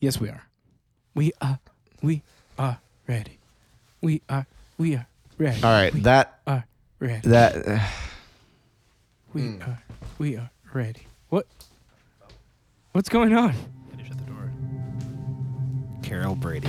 Yes, we are. We are. We are ready. We are. We are ready. All right, that Are ready. that uh, We are. We are ready. What? What's going on? Finish at the door. Carol Brady.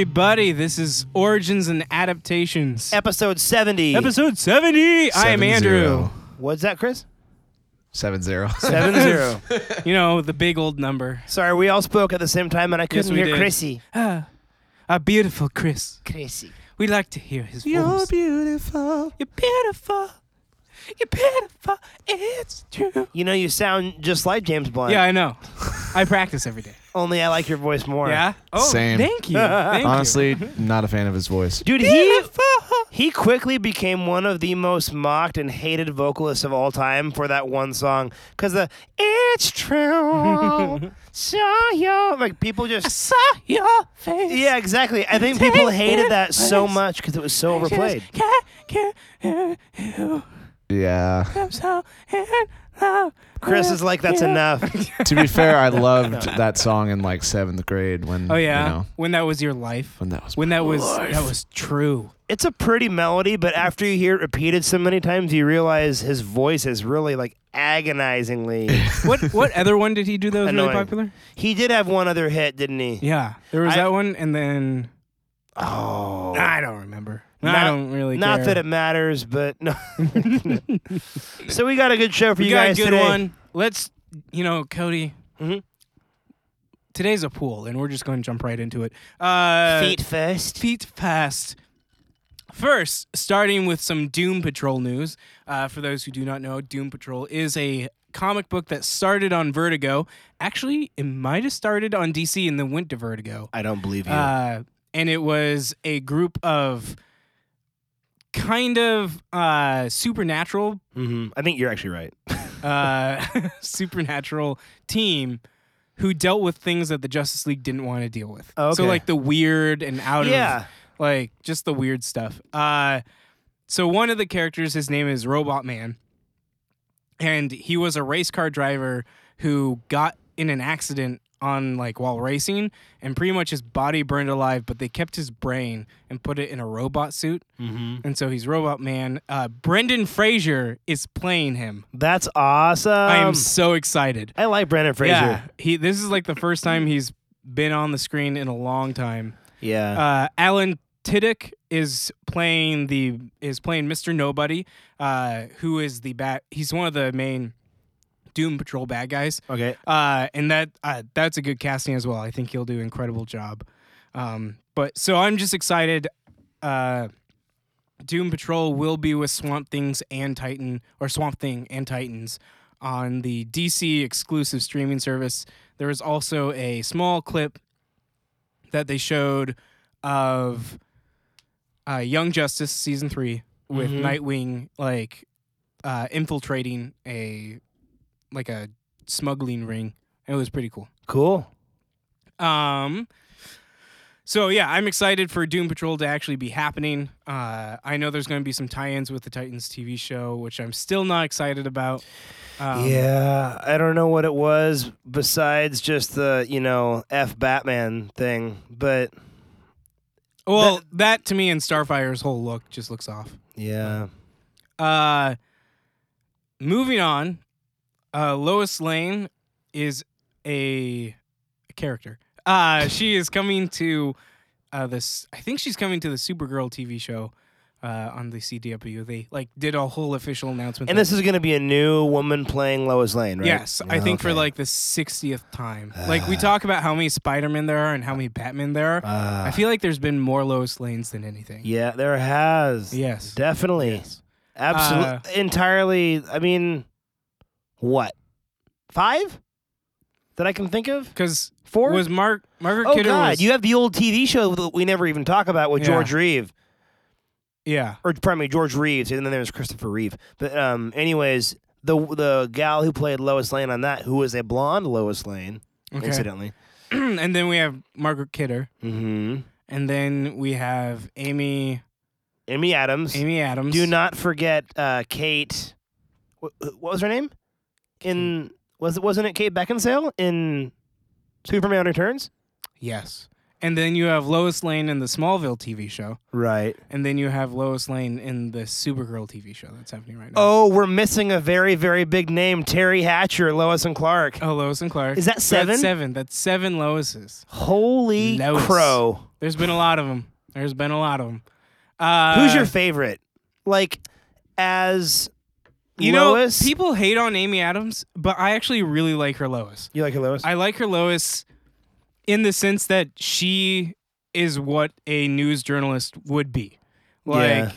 Everybody. This is Origins and Adaptations. Episode 70. Episode 70. I am seven Andrew. zero. What's that, Chris? seven zero. 70. You know, the big old number. Sorry, we all spoke at the same time and I couldn't we hear did. Chrissy. Ah, a beautiful Chris. Chrissy. We like to hear his voice. You're voice. beautiful. You're beautiful. You're beautiful. It's true. You know, you sound just like James Blunt. Yeah, I know. I practice every day. Only I like your voice more. Yeah. Oh, Same. Thank you. Thank you. Honestly, not a fan of his voice. Dude, he he quickly became one of the most mocked and hated vocalists of all time for that one song. Cause the "It's True," saw you like people I just saw your face. yeah, exactly. I think people hated that so much because it was so overplayed. Can't, can't hear you. Yeah. I'm so in love. Chris is like, "That's with enough." to be fair, I loved that song in like seventh grade when. Oh yeah, You know, when that was your life. when that was. When that was life. that was true. It's a pretty melody, but after you hear it repeated so many times, you realize his voice is really like agonizingly. What what other one did he do that was really popular? he did have one other hit, didn't he? Yeah, there was I- that one, and then Oh, I don't remember. I Not- don't really. not care. that it matters, but no. so we got a good show for we you got guys a good today. one. Let's, you know, Cody. Mhm. Today's a pool, and we're just going to jump right into it. Uh, Feet first. feet fast. First, starting with some Doom Patrol news. Uh, for those who do not know, Doom Patrol is a comic book that started on Vertigo. Actually, it might have started on DC and then went to Vertigo. I don't believe you. Uh, and it was a group of kind of uh, supernatural Mm-hmm. I think you're actually right. uh, supernatural team who dealt with things that the Justice League didn't want to deal with. Oh, So like the weird and out yeah. of like just the weird stuff. Uh, so one of the characters, his name is Robot Man, and he was a race car driver who got in an accident on like while racing, and pretty much his body burned alive, but they kept his brain and put it in a robot suit, hmm and so he's Robot Man. Uh, Brendan Fraser is playing him. That's awesome. I am so excited. I like brendan Fraser. Yeah, he. This is like the first time he's been on the screen in a long time. Yeah. Uh, Alan Tudyk is playing the is playing Mr. Nobody, uh, who is the bat. He's one of the main Doom Patrol bad guys, okay. uh, and that uh, that's a good casting as well. I think he'll do an incredible job. Um, but so I'm just excited. Uh, Doom Patrol will be with Swamp Things and Titan, or Swamp Thing and Titans, on the DC exclusive streaming service. There was also a small clip that they showed of uh, Young Justice season three with Mhm. Nightwing like uh, infiltrating a like a smuggling ring. It was pretty cool. Cool. Um. So yeah, I'm excited for Doom Patrol to actually be happening. Uh, I know there's going to be some tie-ins with the Titans TV show, which I'm still not excited about. Um, yeah, I don't know what it was besides just the, you know, F Batman thing, but Well, that, to me and Starfire's whole look just looks off. yeah. Uh, moving on, uh, Lois Lane is a, a character. Uh, she is coming to uh, this. I think she's coming to the Supergirl TV show uh, on the CW. They like did a whole official announcement. And this is going to be a new woman playing Lois Lane, right? Yes, I think for Okay. like the 60th time. like we talk about how many Spider-Man there are and how many Batman there are. Uh, I feel like there's been more Lois Lanes than anything. yeah, there has. Yes. Definitely. Absolutely, entirely. I mean, what? Five that I can think of. Because Four. was Mark Margaret oh Kidder God, was, you have the old TV show that we never even talk about with Yeah. George Reeve, yeah or pardon me, George Reeves, and then there's Christopher Reeve. But um, anyways, the the gal who played Lois Lane on that, who was a blonde Lois Lane, okay incidentally. and then we have Margaret Kidder Mm-hmm. and then we have Amy Amy Adams. Amy Adams Do not forget uh, Kate. What, what was her name? In was it wasn't it Kate Beckinsale in Superman Returns? yes and then you have Lois Lane in the Smallville TV show Right. and then you have Lois Lane in the Supergirl TV show that's happening right now Oh, we're missing a very very big name, Teri Hatcher, Lois and Clark. oh Lois and Clark Is that seven? that's seven that's seven Loises Holy Lois. crow! there's been a lot of them there's been a lot of them uh, Who's your favorite? Like as You Lois? know, people hate on Amy Adams, but I actually really like her Lois. you like her Lois? I like her Lois in the sense that she is what a news journalist would be. Like Yeah.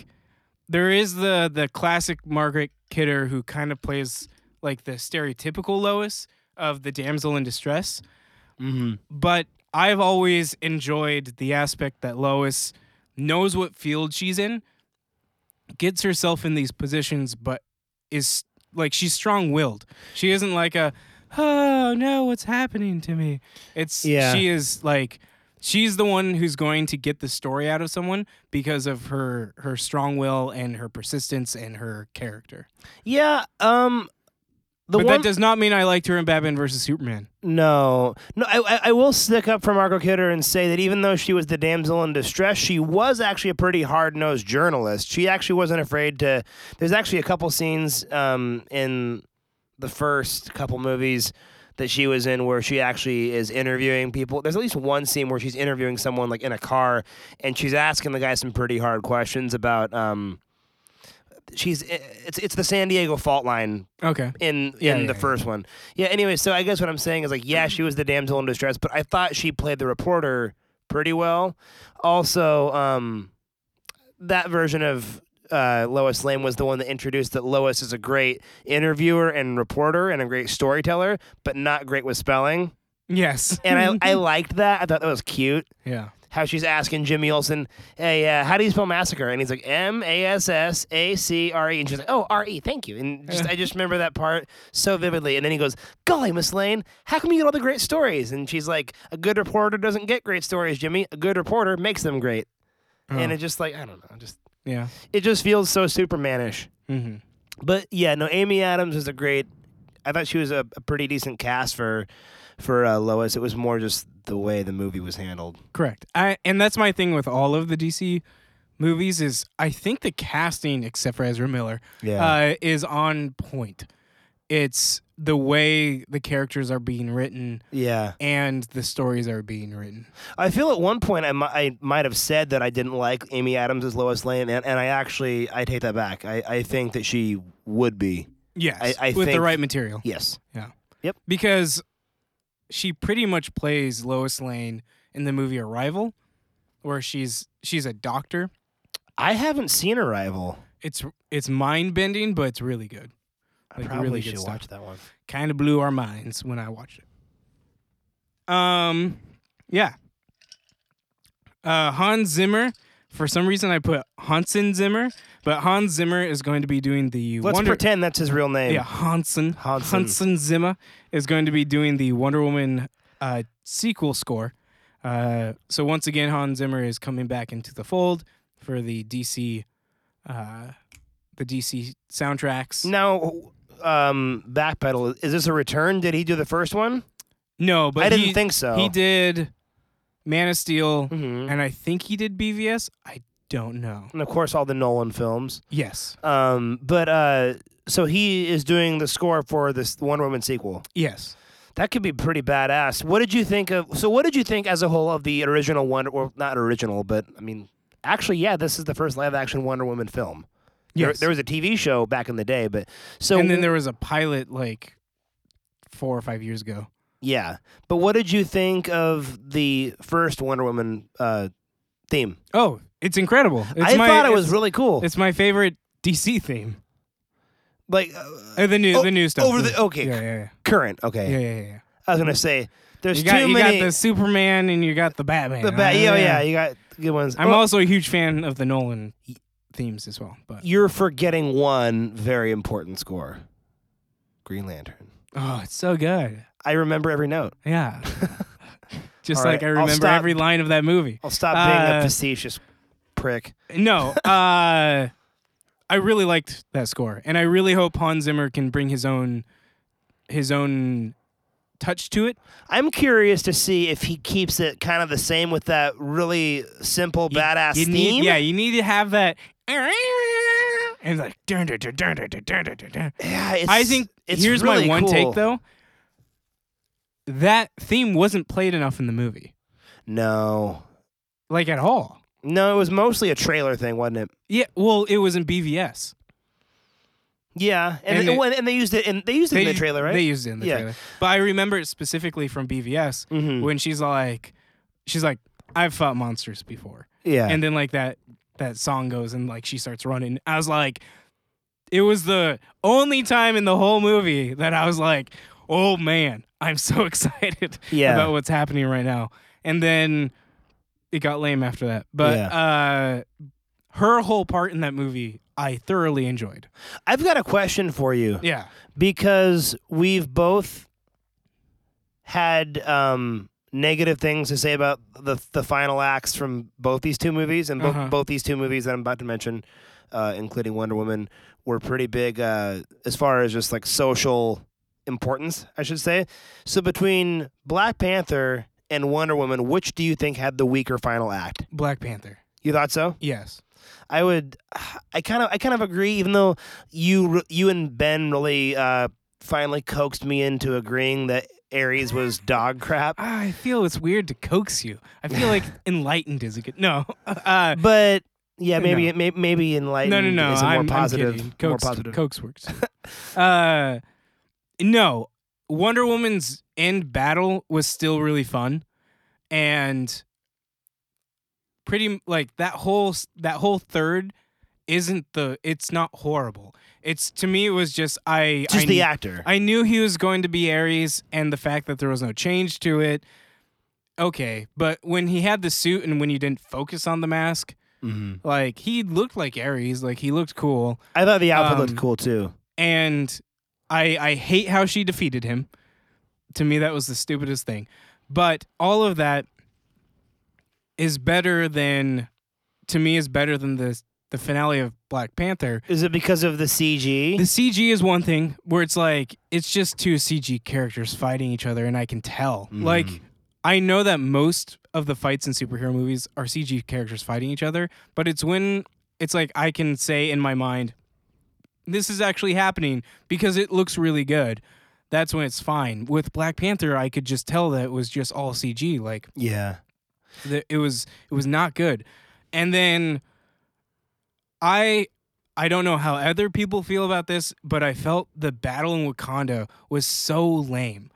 there is the the classic Margaret Kidder who kind of plays like the stereotypical Lois of the damsel in distress, mm-hmm. but I've always enjoyed the aspect that Lois knows what field she's in, gets herself in these positions, but is like she's strong willed. She isn't like a, oh no, what's happening to me? It's Yeah. she is like she's the one who's going to get the story out of someone because of her her strong will and her persistence and her character. Yeah. Um. The but one that does not mean I liked her in Batman versus Superman. No, no. I, I- I will stick up for Margot Kidder and say that even though she was the damsel in distress, she was actually a pretty hard nosed journalist. She actually wasn't afraid to. There's actually a couple scenes um, in the first couple movies that she was in where she actually is interviewing people. There's at least one scene where she's interviewing someone like in a car, and she's asking the guy some pretty hard questions about. Um, she's it's it's the San Diego fault line Okay. in Yeah, in yeah, the yeah. first one. Yeah. Anyway, so I guess what I'm saying is like, yeah, she was the damsel in distress, but I thought she played the reporter pretty well. Also, um, that version of uh, Lois Lane was the one that introduced that Lois is a great interviewer and reporter and a great storyteller, but not great with spelling. Yes. And I, I liked that. I thought that was cute. yeah. How she's asking Jimmy Olsen, "Hey, uh, how do you spell massacre?" And he's like, "M A S S A C R E." And she's like, "Oh, R E, thank you." And just, I just remember that part so vividly. And then he goes, "Golly, Miss Lane, how come you get all the great stories?" And she's like, "A good reporter doesn't get great stories, Jimmy. A good reporter makes them great." And Oh. it just like I don't know, just Yeah. it just feels so Supermanish. Mm-hmm. But yeah, no, Amy Adams is a great. I thought she was a, a pretty decent cast for for uh, Lois. It was more just the way the movie was handled. Correct. I, and that's my thing with all of the DC movies is I think the casting, except for Ezra Miller, uh, is on point. It's the way the characters are being written yeah. and the stories are being written. I feel at one point I, mi- I might have said that I didn't like Amy Adams as Lois Lane, and, and I actually I take that back. I, I think that she would be. Yes, I- I with the right material. Yes. Yeah, yep. Because she pretty much plays Lois Lane in the movie Arrival, where she's she's a doctor. I haven't seen Arrival. It's it's mind bending, but it's really good. I probably really should watch that one. kind of blew our minds when I watched it. Um, yeah. Uh, Hans Zimmer. For some reason, I put Hansen Zimmer, but Hans Zimmer is going to be doing the Let's Wonder. pretend that's his real name. yeah, Hansen. Hansen. Hansen Zimmer is going to be doing the Wonder Woman uh, sequel score. Uh, so once again, Hans Zimmer is coming back into the fold for the DC, uh, the DC soundtracks. Now, um, backpedal. Is this a return? Did he do the first one? No, but I didn't he, think so. He did Man of Steel, Mhm. and I think he did BVS. I don't know. And of course, all the Nolan films. Yes, Um, but uh, so he is doing the score for this Wonder Woman sequel. yes. That could be pretty badass. What did you think of? So, what did you think as a whole of the original Wonder? Or not original, but I mean, actually, yeah, this is the first live-action Wonder Woman film. There, Yes. there was a TV show back in the day, but so and then there was a pilot like four or five years ago. Yeah. But what did you think of the first Wonder Woman uh, theme? Oh, it's incredible. It's I my, thought it was really cool. It's my favorite DC theme. Like uh, Uh, the new Oh, the new stuff. over the- okay. Yeah, yeah, current. yeah. Okay. Yeah, yeah, yeah. I was gonna say there's You got, too you many. got the Superman and you got the Batman. the ba- Uh, yeah, yeah, you got good ones. I'm Well, also a huge fan of the Nolan themes as well. But you're forgetting one very important score. Green Lantern. oh, it's so good. I remember every note. Yeah. Just All like right, I I'll remember stop. every line of that movie. I'll stop being a Uh, facetious prick. No, uh, I really liked that score, and I really hope Hans Zimmer can bring his own his own touch to it. I'm curious to see if he keeps it kind of the same with that really simple You- badass you theme. Need, yeah, you need to have that. And like, dun, dun, dun, dun, dun, dun, dun, dun, dun. Yeah, it's, I think it's here's really my one cool. take though. That theme wasn't played enough in the movie, No, like at all. no, it was mostly a trailer thing, wasn't it? Yeah, well, it was in BVS. Yeah, and And they, it- well, and they used it in they used it in the trailer, right? They used it in the Yeah. trailer. But I remember it specifically from BVS Mhm. when she's like, she's like, I've fought monsters before, Yeah, and then like that that song goes and like she starts running. I was like, it was the only time in the whole movie that I was like, oh man, I'm so excited yeah. about what's happening right now. And then it got lame after that. But uh, her whole part in that movie, I thoroughly enjoyed. I've got a question for you Yeah. because we've both had um, negative things to say about the the final acts from both these two movies, and both Uh-huh. both these two movies that I'm about to mention, uh, including Wonder Woman, were pretty big uh, as far as just like social importance, I should say. So between Black Panther and Wonder Woman, which do you think had the weaker final act? Black Panther. You thought so? Yes. I would, I kind of, I kind of agree. Even though you, you and Ben really uh, finally coaxed me into agreeing that Ares was dog crap. I feel it's weird to coax you. I feel like enlightened is a good. No. Uh, But yeah, No. maybe, maybe, maybe enlightened no, no, no. is a more I'm, positive, I'm kidding. more Coax, positive. Coax works. uh, no. Wonder Woman's end battle was still really fun, and pretty like that whole that whole third isn't the. It's not horrible. It's to me it was just I Just I the actor. I knew he was going to be Ares, and the fact that there was no change to it. Okay, but when he had the suit and when you didn't focus on the mask, Mhm. like he looked like Ares, like he looked cool, I thought the outfit Um, looked cool too. and I I hate how she defeated him. To me, that was the stupidest thing. But all of that is better than, to me, is better than the the finale of Black Panther. Is it because of the CG? The CG is one thing where it's like it's just two CG characters fighting each other, and I can tell. Mhm. Like I know that most of the fights in superhero movies are CG characters fighting each other, but it's when it's like I can say in my mind, this is actually happening because it looks really good. That's when it's fine. With Black Panther, I could just tell that it was just all CG. Like yeah. that it was it was not good. And then I I don't know how other people feel about this, but I felt the battle in Wakanda was so lame.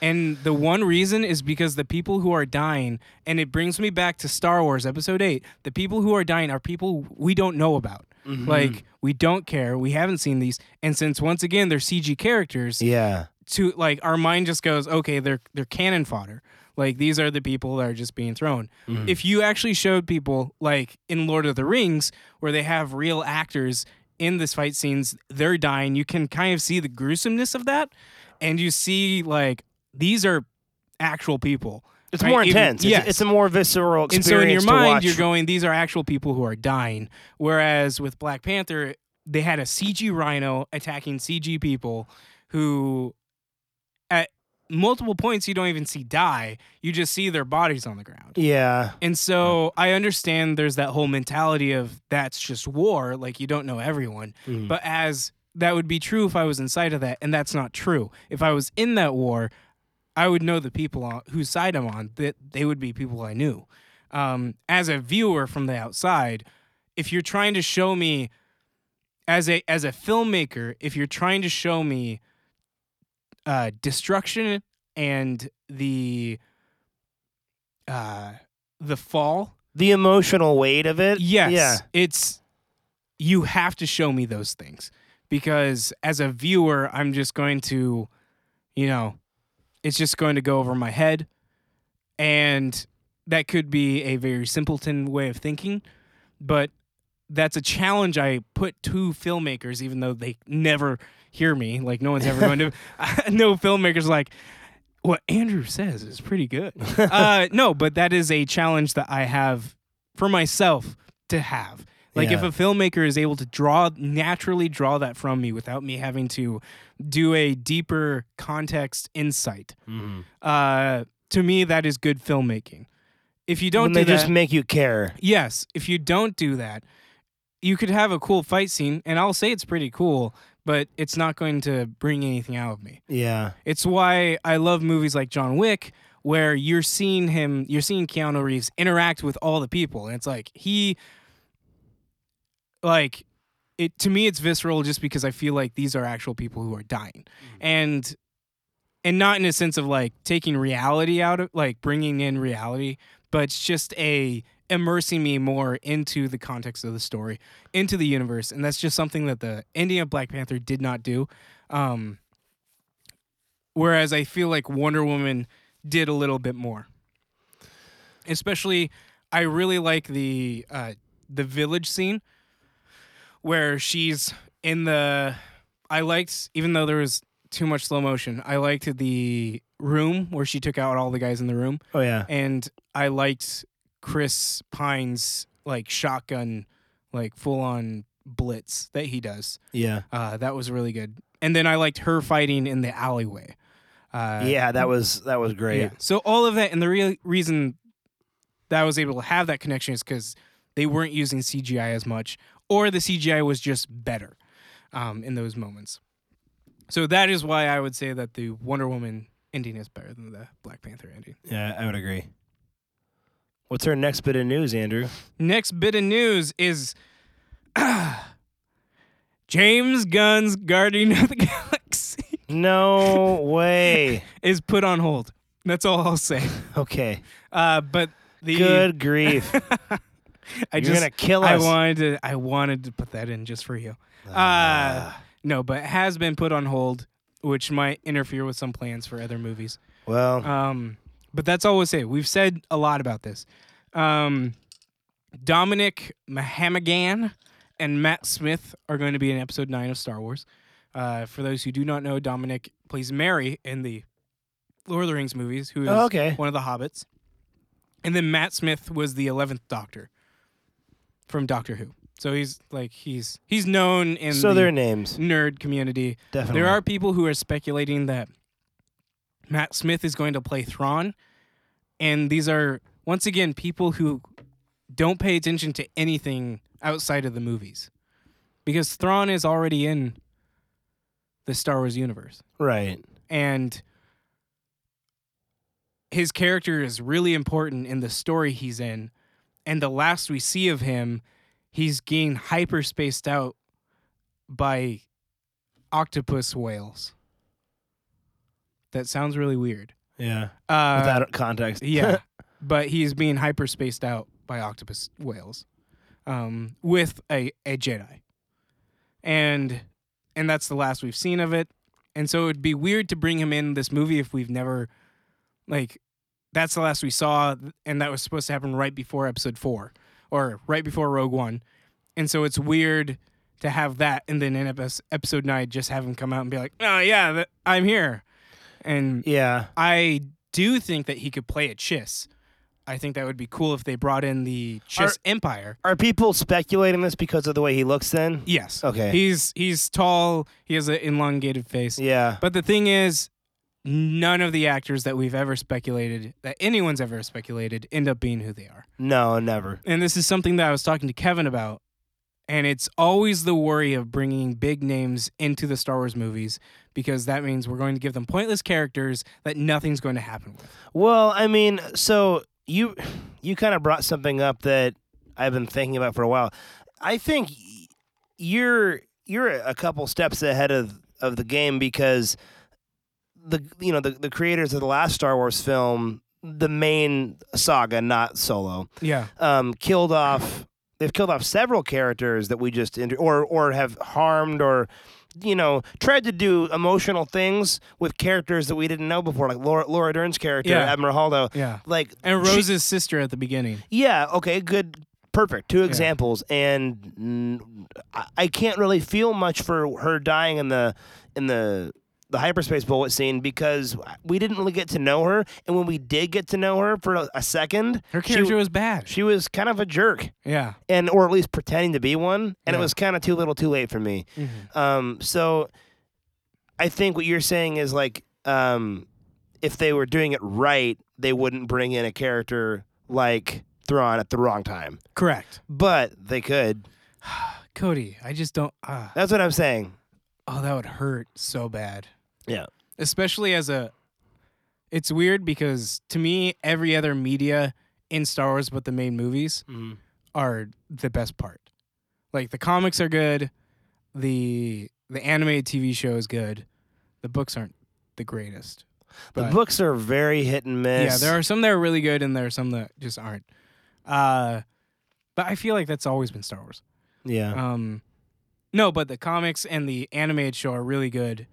And the one reason is because the people who are dying, and it brings me back to Star Wars Episode 8, the people who are dying are people we don't know about. Mhm. Like, we don't care. We haven't seen these. And since, once again, they're CG characters, yeah. to like our mind just goes, okay, they're they're cannon fodder. Like these are the people that are just being thrown. Mhm. If you actually showed people like in Lord of the Rings where they have real actors in this fight scenes, they're dying, you can kind of see the gruesomeness of that and you see like these are actual people. It's Right, more intense. It's- yes. It's, a more visceral experience. And so in your mind you're going these are actual people who are dying. Whereas with Black Panther they had a CG rhino attacking CG people who at multiple points you don't even see die. You just see their bodies on the ground. yeah. And so I understand there's that whole mentality of that's just war, like you don't know everyone. Mhm. But as that would be true if I was inside of that, and that's not true. If I was in that war, I would know the people on, whose side I'm on. That they would be people I knew. Um, as a viewer from the outside, if you're trying to show me as a as a filmmaker, if you're trying to show me uh, destruction and the uh, the fall the emotional weight of it. Yes. Yeah. It's you have to show me those things because as a viewer, I'm just going to, you know, it's just going to go over my head. And that could be a very simpleton way of thinking, but that's a challenge I put to filmmakers, even though they never hear me. Like, no one's ever going to, no filmmakers like, what Andrew says is pretty good. uh, no, but that is a challenge that I have for myself to have. Like if a filmmaker is able to draw naturally draw that from me without me having to do a deeper context insight, uh, to me that is good filmmaking. If you don't when do they that, just make you care. yes, if you don't do that, you could have a cool fight scene, and I'll say it's pretty cool, but it's not going to bring anything out of me. Yeah. It's why I love movies like John Wick, where you're seeing him, you're seeing Keanu Reeves interact with all the people, and it's like he, like, it to me it's visceral just because I feel like these are actual people who are dying, and and not in a sense of like taking reality out of like bringing in reality, but it's just a immersing me more into the context of the story, into the universe, and that's just something that the ending of Black Panther did not do. Um, whereas I feel like Wonder Woman did a little bit more. Especially, I really like the uh, the village scene where she's in the. I liked, even though there was too much slow motion, I liked the room where she took out all the guys in the room, Oh yeah. and I liked Chris Pine's like shotgun, like full on blitz that he does. Yeah. Uh, that was really good. And then I liked her fighting in the alleyway. Uh, yeah, that was that was great. yeah. So all of that, and the real reason that I was able to have that connection is because they weren't using CGI as much, or the CGI was just better um, in those moments. So that is why I would say that the Wonder Woman ending is better than the Black Panther ending. Yeah, I would agree. What's our next bit of news, Andrew? Next bit of news is James Gunn's Guardian of the Galaxy No way. is put on hold. That's all I'll say. Okay. Uh, but the Good grief. I You're just gonna kill I us. wanted to I wanted to put that in just for you. Ah. Uh, no, but it has been put on hold, which might interfere with some plans for other movies. well, Um, but that's all we'll say. We've said a lot about this. Um, Dominic Monaghan and Matt Smith are going to be in episode nine of Star Wars. Uh, for those who do not know, Dominic plays Merry in the Lord of the Rings movies, who is Oh, okay. one of the hobbits. And then Matt Smith was the eleventh Doctor from Doctor Who. So he's like he's he's known in so the their names nerd community. definitely. There are people who are speculating that Matt Smith is going to play Thrawn, and these are once again people who don't pay attention to anything outside of the movies, because Thrawn is already in the Star Wars universe, right. and his character is really important in the story he's in, and the last we see of him, he's getting hyper spaced out by octopus whales. That sounds really weird. Yeah. Uh, Without context. yeah, but he's being hyper spaced out by octopus whales, um, with a, a Jedi, and and that's the last we've seen of it. And so it'd be weird to bring him in this movie if we've never, like, that's the last we saw, and that was supposed to happen right before Episode Four or right before Rogue One, and so it's weird to have that, and then in Episode Nine just have him come out and be like, oh yeah, th- I'm here, and yeah. I do think that he could play at Chiss. I think that would be cool if they brought in the Chiss Empire. Are people speculating this because of the way he looks then? Yes. Okay. He's he's tall. He has an elongated face. yeah. But the thing is, none of the actors that we've ever speculated, that anyone's ever speculated, end up being who they are. No, never. And this is something that I was talking to Kevin about. And it's always the worry of bringing big names into the Star Wars movies because that means we're going to give them pointless characters that nothing's going to happen with. Well, I mean, so you you kind of brought something up that I've been thinking about for a while. I think you're you're a couple steps ahead of of the game because the you know the the creators of the last Star Wars film, the main saga, not Solo, Yeah. um, killed off they've killed off several characters that we just inter- or or have harmed or you know tried to do emotional things with characters that we didn't know before, like Laura, Laura Dern's character, Yeah. Admiral Holdo. Yeah. Like And she- Rose's sister at the beginning. yeah, okay, good, perfect. Two examples, and mm, I, I can't really feel much for her dying in the in the the hyperspace bullet scene because we didn't really get to know her, and when we did get to know her for a, a second, Her she- character was bad. she was kind of a jerk, yeah. and or at least pretending to be one, and it was kind of too little, too late for me. Um, so I think what you're saying is like, um, if they were doing it right, they wouldn't bring in a character like Thrawn at the wrong time. Correct. But they could. Cody, I just don't. Uh, That's what I'm saying. oh, that would hurt so bad. Yeah. Especially as a. It's weird because to me, every other media in Star Wars but the main movies are the best part. Like the comics are good, the the animated TV show is good, the books aren't the greatest. The books are very hit and miss. Yeah, there are some that are really good and there are some that just aren't. Uh, but I feel like that's always been Star Wars. Yeah. Um, no, but the comics and the animated show are really good.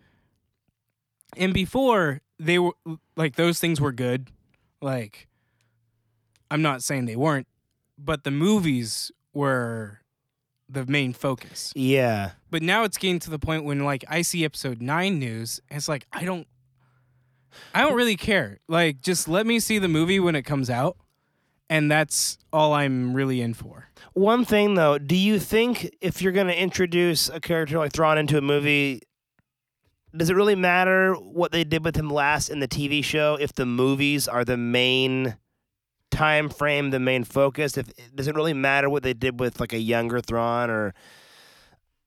And before they were like those things were good. Like, I'm not saying they weren't, but the movies were the main focus. yeah. But now it's getting to the point when like I see episode nine news, and it's like I don't, I don't really care. Like, just let me see the movie when it comes out, and that's all I'm really in for. One thing though, do you think if you're going to introduce a character like Thrawn into a movie, does it really matter what they did with him last in the TV show if the movies are the main time frame, the main focus? If does it really matter what they did with like a younger Thrawn or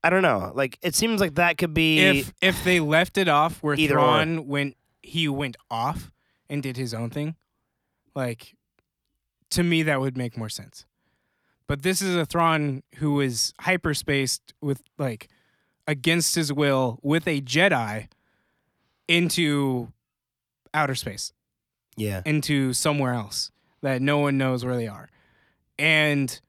I don't know. Like it seems like that could be if if they left it off where Either or. Went he went off and did his own thing, like to me that would make more sense. But this is a Thrawn who is hyperspaced with like against his will with a Jedi into outer space, yeah. into somewhere else that no one knows where they are. And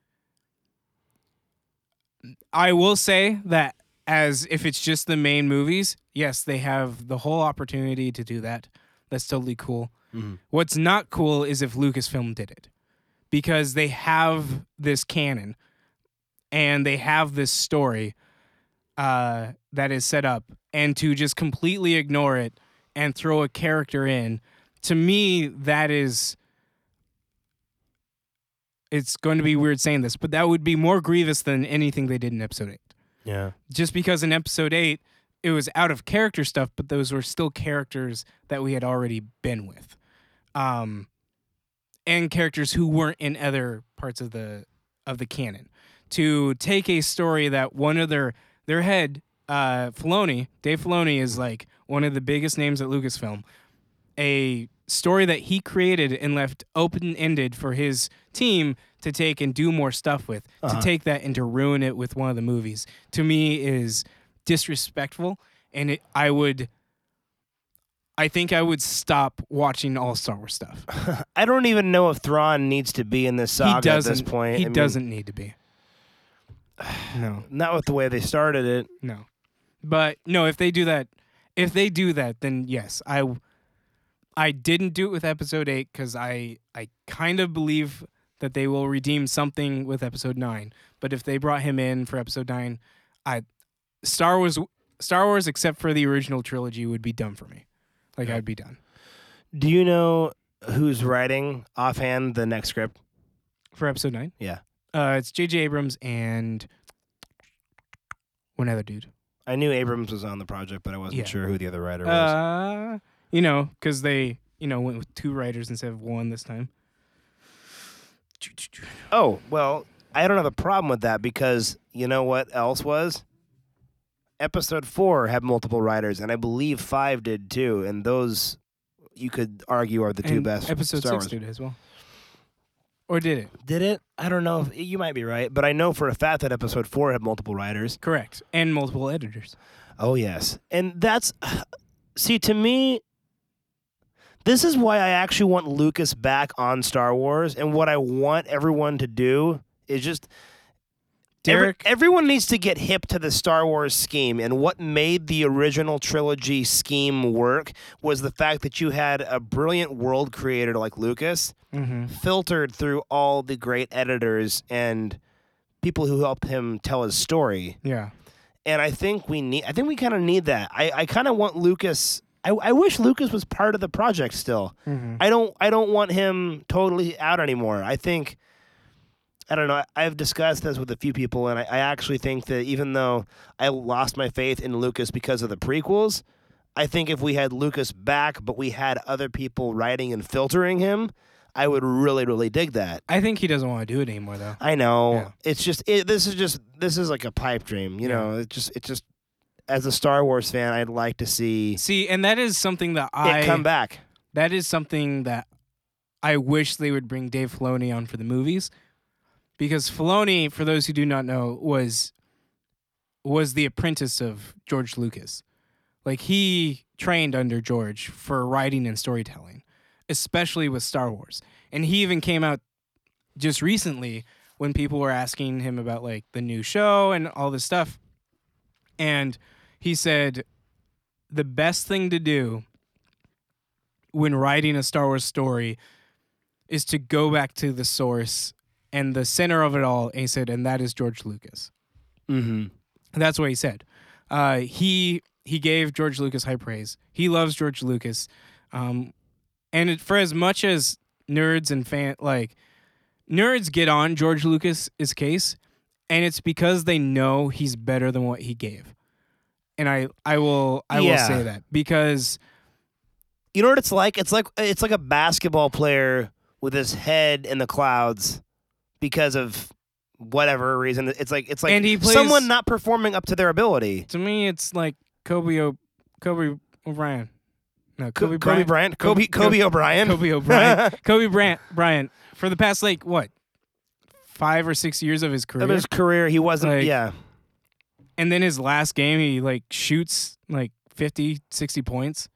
I will say that as if it's just the main movies, yes, they have the whole opportunity to do that. That's totally cool. Mhm. What's not cool is if Lucasfilm did it because they have this canon and they have this story uh, that is set up, and to just completely ignore it and throw a character in, to me, that is. It's going to be weird saying this, but that would be more grievous than anything they did in episode 8 Yeah. just because in episode eight it was out of character stuff, but those were still characters that we had already been with, um, and characters who weren't in other parts of the of the canon. To take a story that one of their their head, uh, Filoni, Dave Filoni is like one of the biggest names at Lucasfilm. A story that he created and left open ended for his team to take and do more stuff with. Uh-huh. To take that and to ruin it with one of the movies, to me is disrespectful, and it, I would. I think I would stop watching all Star Wars stuff. I don't even know if Thrawn needs to be in this saga at this point. He I mean, doesn't need to be. No, Not with the way they started it. no. But no, if they do that, if they do that, then yes, I. I didn't do it with episode eight because I I kind of believe that they will redeem something with episode nine. But if they brought him in for episode nine, I Star Wars Star Wars except for the original trilogy would be done for me. Like Yeah. I'd be done Do you know who's writing offhand the next script? for episode nine. Yeah. Uh, it's J.J. Abrams and one other dude. I knew Abrams was on the project, but I wasn't Yeah. sure who the other writer was. Uh, you know, because they you know went with two writers instead of one this time. oh, well, I don't have a problem with that because you know what else was? Episode four had multiple writers, and I believe five did too. And those you could argue are the two And best. Episode Star six Wars. did as well. Or did it? Did it? I don't know. If, you might be right, but I know for a fact that episode four had multiple writers. Correct. And multiple editors. Oh yes, and that's see to me. This is why I actually want Lucas back on Star Wars, and what I want everyone to do is just Every- Derek, everyone needs to get hip to the Star Wars scheme, and what made the original trilogy scheme work was the fact that you had a brilliant world creator like Lucas, Mhm. filtered through all the great editors and people who helped him tell his story. yeah, And I think we need. I think we kind of need that. I, I kind of want Lucas. I, I wish Lucas was part of the project still. Mhm. I don't I don't want him totally out anymore. I think I don't know. I've discussed this with a few people, and I, I actually think that even though I lost my faith in Lucas because of the prequels, I think if we had Lucas back, but we had other people writing and filtering him, I would really, really dig that. I think he doesn't want to do it anymore though. I know Yeah. it's just it, this is just this is like a pipe dream, you Yeah. know. It just it just as a Star Wars fan, I'd like to see See, and that is something that I it come back. that is something that I wish they would bring Dave Filoni on for the movies, because Filoni, for those who do not know, was was the apprentice of George Lucas. Like he trained under George for writing and storytelling, especially with Star Wars. And he even came out just recently when people were asking him about like the new show and all this stuff. And he said the best thing to do when writing a Star Wars story is to go back to the source and the center of it all. And he said, and that is George Lucas. Mm-hmm. That's what he said. Uh, he he gave George Lucas high praise. He loves George Lucas, um, and it, for as much as nerds and fan like nerds get on George Lucas's case, and it's because they know he's better than what he gave. And I I will I will say that because You know what it's like? It's like it's like a basketball player with his head in the clouds because of whatever reason. It's like it's like And he plays- someone not performing up to their ability. to me it's like Kobe o, Kobe O'Brien. No, Kobe, Kobe Bryant. Kobe Kobe- Kobe O'Brien, Kobe O'Brien. Kobe Bryant, Bryant for the past like what five or six years of his career, of his career, he wasn't. Like, yeah, and then his last game he like shoots like 50, 60 points,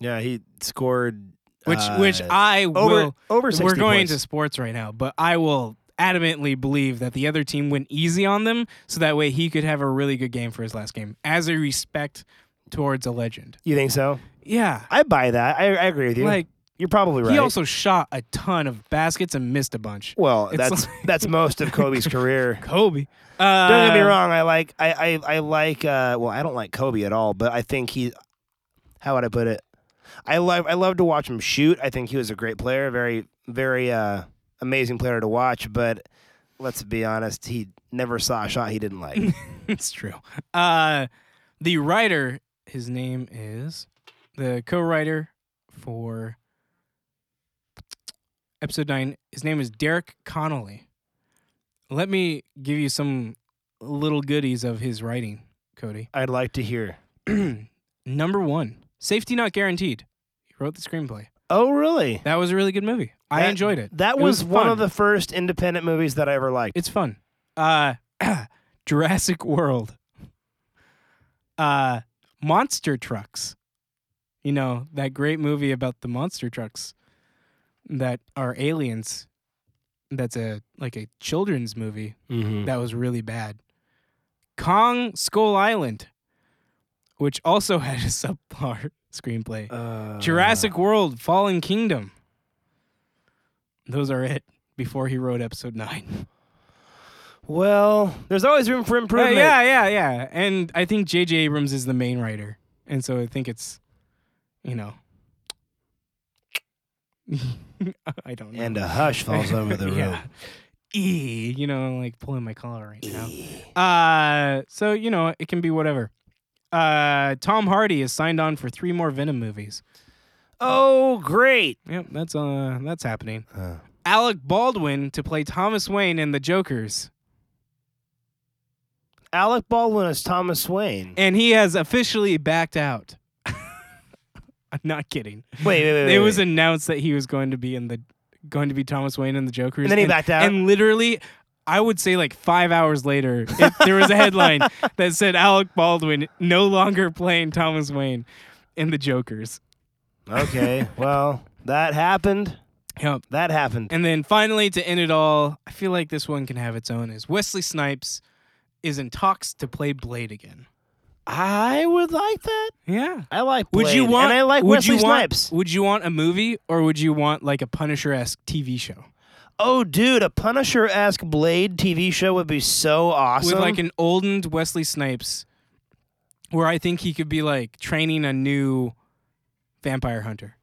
yeah, he scored. which uh, which I over will. over. 60 We're going points. into sports right now, but I will adamantly believe that the other team went easy on them, so that way he could have a really good game for his last game as a respect towards a legend. You think so? Yeah, I buy that. I, I agree with you. like You're probably right. he also shot a ton of baskets and missed a bunch. well, It's that's like- that's most of Kobe's career. Kobe. Uh, Don't get me wrong. I like I I, I like uh well I don't like Kobe at all, but I think he how would I put it? I love I love to watch him shoot. I think he was a great player, very very uh amazing player to watch, but let's be honest, he never saw a shot he didn't like. it's true. Uh, the writer, his name is the co-writer for episode nine. His name is Derek Connolly. Let me give you some little goodies of his writing, Cody. I'd like to hear. Number one, safety not guaranteed. He wrote the screenplay. Oh, really? That was a really good movie. I That- enjoyed it. That It was, was one of the first independent movies that I ever liked. It's fun. Uh, Jurassic World. Uh, Monster Trucks. You know that great movie about the monster trucks that are aliens. That's a like a children's movie Mm-hmm. that was really bad. Kong Skull Island, which also had a subpar screenplay. Uh, Jurassic World Fallen Kingdom. Those are it before he wrote episode 9. Well, there's always room for Uh, improvement. yeah, yeah, yeah. And I think J.J. Abrams is the main writer. And so I think it's, you know. I don't know. And a hush falls over the room. yeah. E, you know, I'm like pulling my collar right now. Uh, so, you know, it can be whatever. Uh, Tom Hardy is signed on for three more Venom movies. Oh, great. Yep, that's uh that's happening. Uh, Alec Baldwin to play Thomas Wayne in The Jokers. Alec Baldwin is Thomas Wayne. And he has officially backed out. I'm not kidding. Wait, wait, wait. wait it was wait. announced that he was going to be in the going to be Thomas Wayne in the Jokers. And then he backed out? And literally, I would say like five hours later, it, there was a headline that said Alec Baldwin no longer playing Thomas Wayne in the Jokers. Okay. Well, that happened. Yep. That happened. And then finally, to end it all, I feel like this one can have its own. Is Wesley Snipes is in talks to play Blade again. I would like that. Yeah. I like. Would you want? And I like would Wesley you want, Snipes. Would you want a movie or would you want like a Punisher esque TV show Oh, dude, a Punisher-esque Blade TV show would be so awesome. with like an oldened Wesley Snipes, where I think he could be like training a new vampire hunter.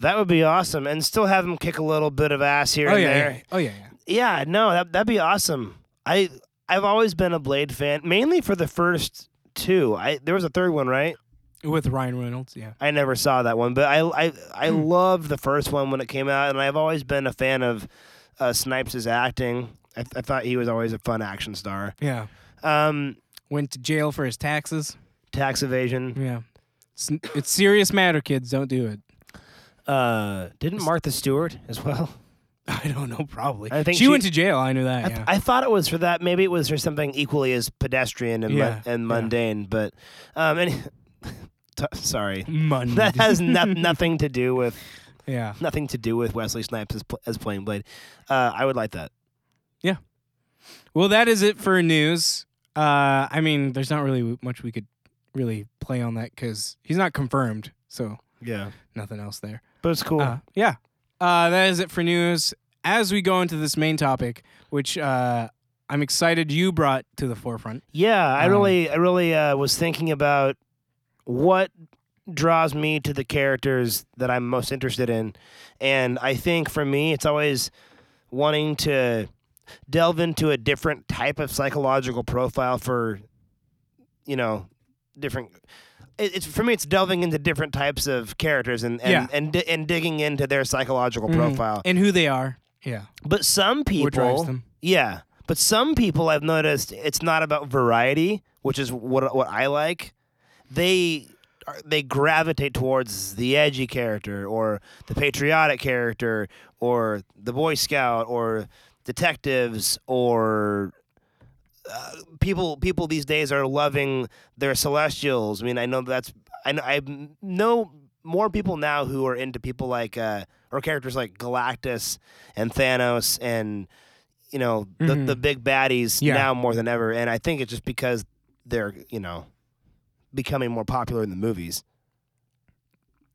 that would be awesome, and still have him kick a little bit of ass here oh and yeah, there. yeah. Oh yeah, yeah. Yeah, no, that that'd be awesome. I I've always been a Blade fan, mainly for the first two. I there was a third one, right? With Ryan Reynolds, yeah. I never saw that one, but I I I Hmm. loved the first one when it came out, and I've always been a fan of uh, Snipes' acting. I, I thought he was always a fun action star. Yeah. Um, Went to jail for his taxes. tax evasion. Yeah. It's, it's serious matter, kids. Don't do it. Uh, didn't Martha Stewart as well? I don't know. Probably. I think she, she- went to jail. I knew that. I, yeah. I thought it was for that. Maybe it was for something equally as pedestrian and, Yeah, mun- and yeah. mundane. But um, any, t- sorry, Monday. that has no- nothing to do with yeah. nothing to do with Wesley Snipes as, pl- as playing Blade. Uh, I would like that. Yeah. Well, that is it for news. Uh, I mean, there's not really much we could really play on that because he's not confirmed. So Yeah, nothing else there. but it's cool. Uh, yeah. Uh, that is it for news. As we go into this main topic, which uh, I'm excited you brought to the forefront. yeah, I um, really, I really uh, was thinking about what draws me to the characters that I'm most interested in, and I think for me, it's always wanting to delve into a different type of psychological profile for, you know, different. it- It's for me. It's delving into different types of characters and and Yeah. and, di- and digging into their psychological Mhm. profile. and who they are. Yeah. But some What drives people, them. yeah. But some people I've noticed it's not about variety, which is what what I like. They are- they gravitate towards the edgy character or the patriotic character or the boy scout or detectives or uh, people people these days are loving their celestials. I mean, I know that's I know I know more people now who are into people like uh, or characters like Galactus and Thanos and you know the Mhm. the big baddies Yeah. now more than ever. And I think it's just because they're you know becoming more popular in the movies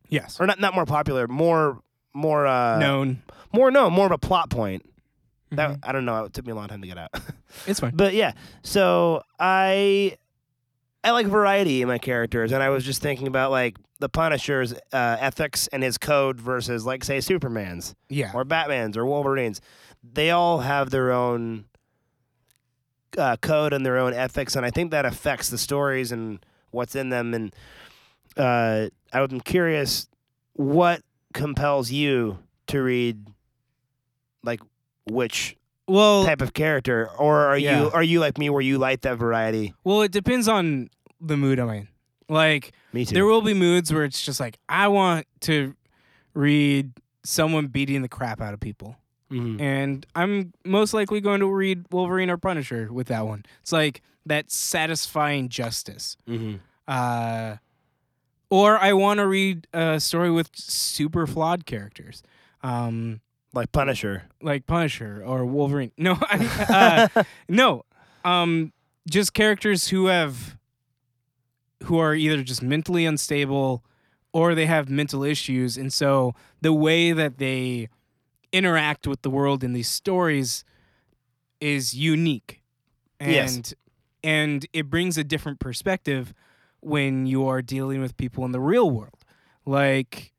Yes. or not not more popular, more more uh, Known. more no more of a plot point. That Mhm. I don't know. It took me a long time to get out. It's fine. But yeah, so I I like variety in my characters, and I was just thinking about like the Punisher's uh, ethics and his code versus like say Superman's Yeah. or Batman's or Wolverine's. They all have their own uh, code and their own ethics, and I think that affects the stories and what's in them. And uh, I'm curious, what compels you to read like which Well, type of character, or are Yeah. you are you like me where you like that variety? well, it depends on the mood I'm in. Like, Me too. there will be moods where it's just like I want to read someone beating the crap out of people. Mhm. and I'm most likely going to read Wolverine or Punisher with that one. It's like that satisfying justice. Mhm. Uh, or I want to read a story with super flawed characters, um, Like Punisher. like Punisher or Wolverine. No, I, uh, no, um, just characters who have who are either just mentally unstable or they have mental issues, and so the way that they interact with the world in these stories is unique, and Yes. and it brings a different perspective when you are dealing with people in the real world, like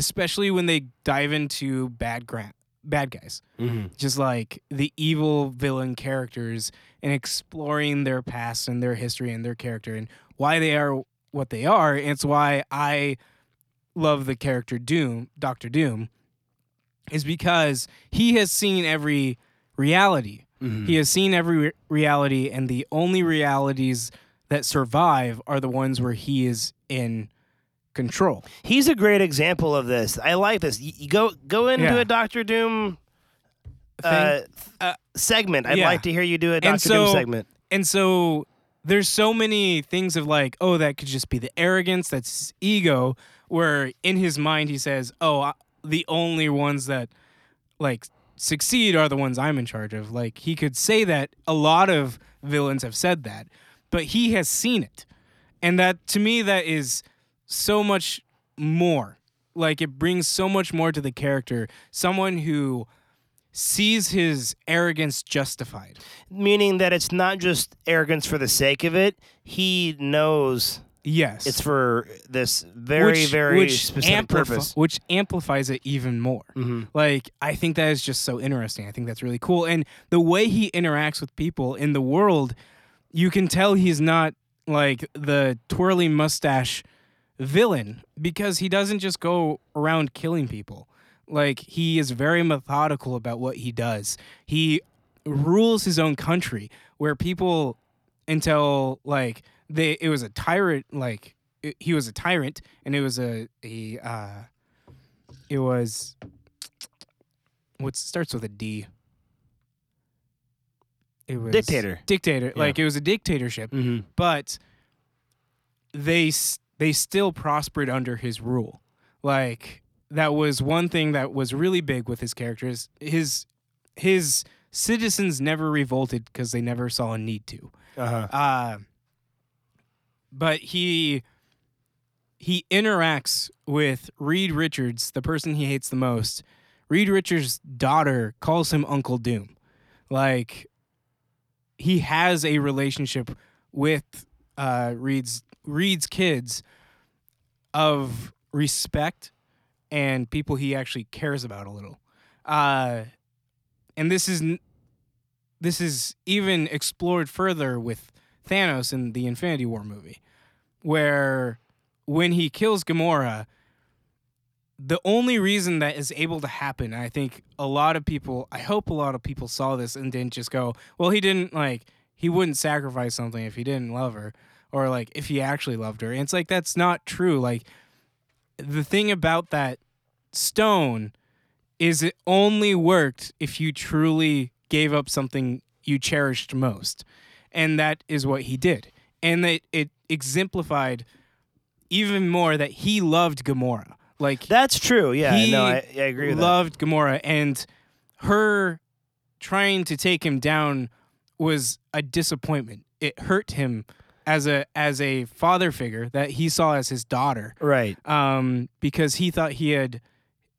especially when they dive into bad gra- bad guys Mm-hmm. just like the evil villain characters and exploring their past and their history and their character and why they are what they are. And it's why I love the character Doom, Doctor Doom, is because he has seen every reality. Mm-hmm. He has seen every re- reality, and the only realities that survive are the ones where he is in control. He's a great example of this. I like this. You, you go go into Yeah. a Doctor Doom uh, Uh, segment. I'd yeah. like to hear you do a Doctor so- Doom segment. And so there's so many things of like, oh, that could just be the arrogance, that's ego, where in his mind he says, oh, I- the only ones that like succeed are the ones I'm in charge of. Like he could say that a lot of villains have said that, but he has seen it. And that to me that is so much more. Like it brings so much more to the character. Someone who sees his arrogance justified. Meaning that it's not just arrogance for the sake of it. He knows Yes. it's for this very, which, very which specific amplif- purpose. Which amplifies it even more. Mm-hmm. Like, I think that is just so interesting. I think that's really cool. And the way he interacts with people in the world, you can tell he's not like the twirly mustache villain because he doesn't just go around killing people. Like, he is very methodical about what he does. He rules his own country where people until like they it was a tyrant like it, he was a tyrant and it was a a uh it was what starts with a D. It was Dictator. Dictator. Yeah. Like it was a dictatorship, Mm-hmm. but they they still prospered under his rule. Like that was one thing that was really big with his characters. His his citizens never revolted because they never saw a need to. Uh-huh. Uh, but he he interacts with Reed Richards, the person he hates the most. Reed Richards' daughter calls him Uncle Doom. Like he has a relationship with uh, Reed's Reed's kids of respect and people he actually cares about a little. Uh, and this is this is even explored further with Thanos in the Infinity War movie, where when he kills Gamora, the only reason that is able to happen, I think a lot of people, I hope a lot of people saw this and didn't just go, well, he didn't like, he wouldn't sacrifice something if he didn't love her, or like if he actually loved her. And it's like, that's not true. Like, the thing about that stone is it only worked if you truly gave up something you cherished most. And that is what he did. And that it exemplified even more that he loved Gamora. Like That's true. Yeah, He no, I, I agree with loved Gamora and her trying to take him down was a disappointment. It hurt him as a as a father figure that he saw as his daughter. Right. um, because he thought he had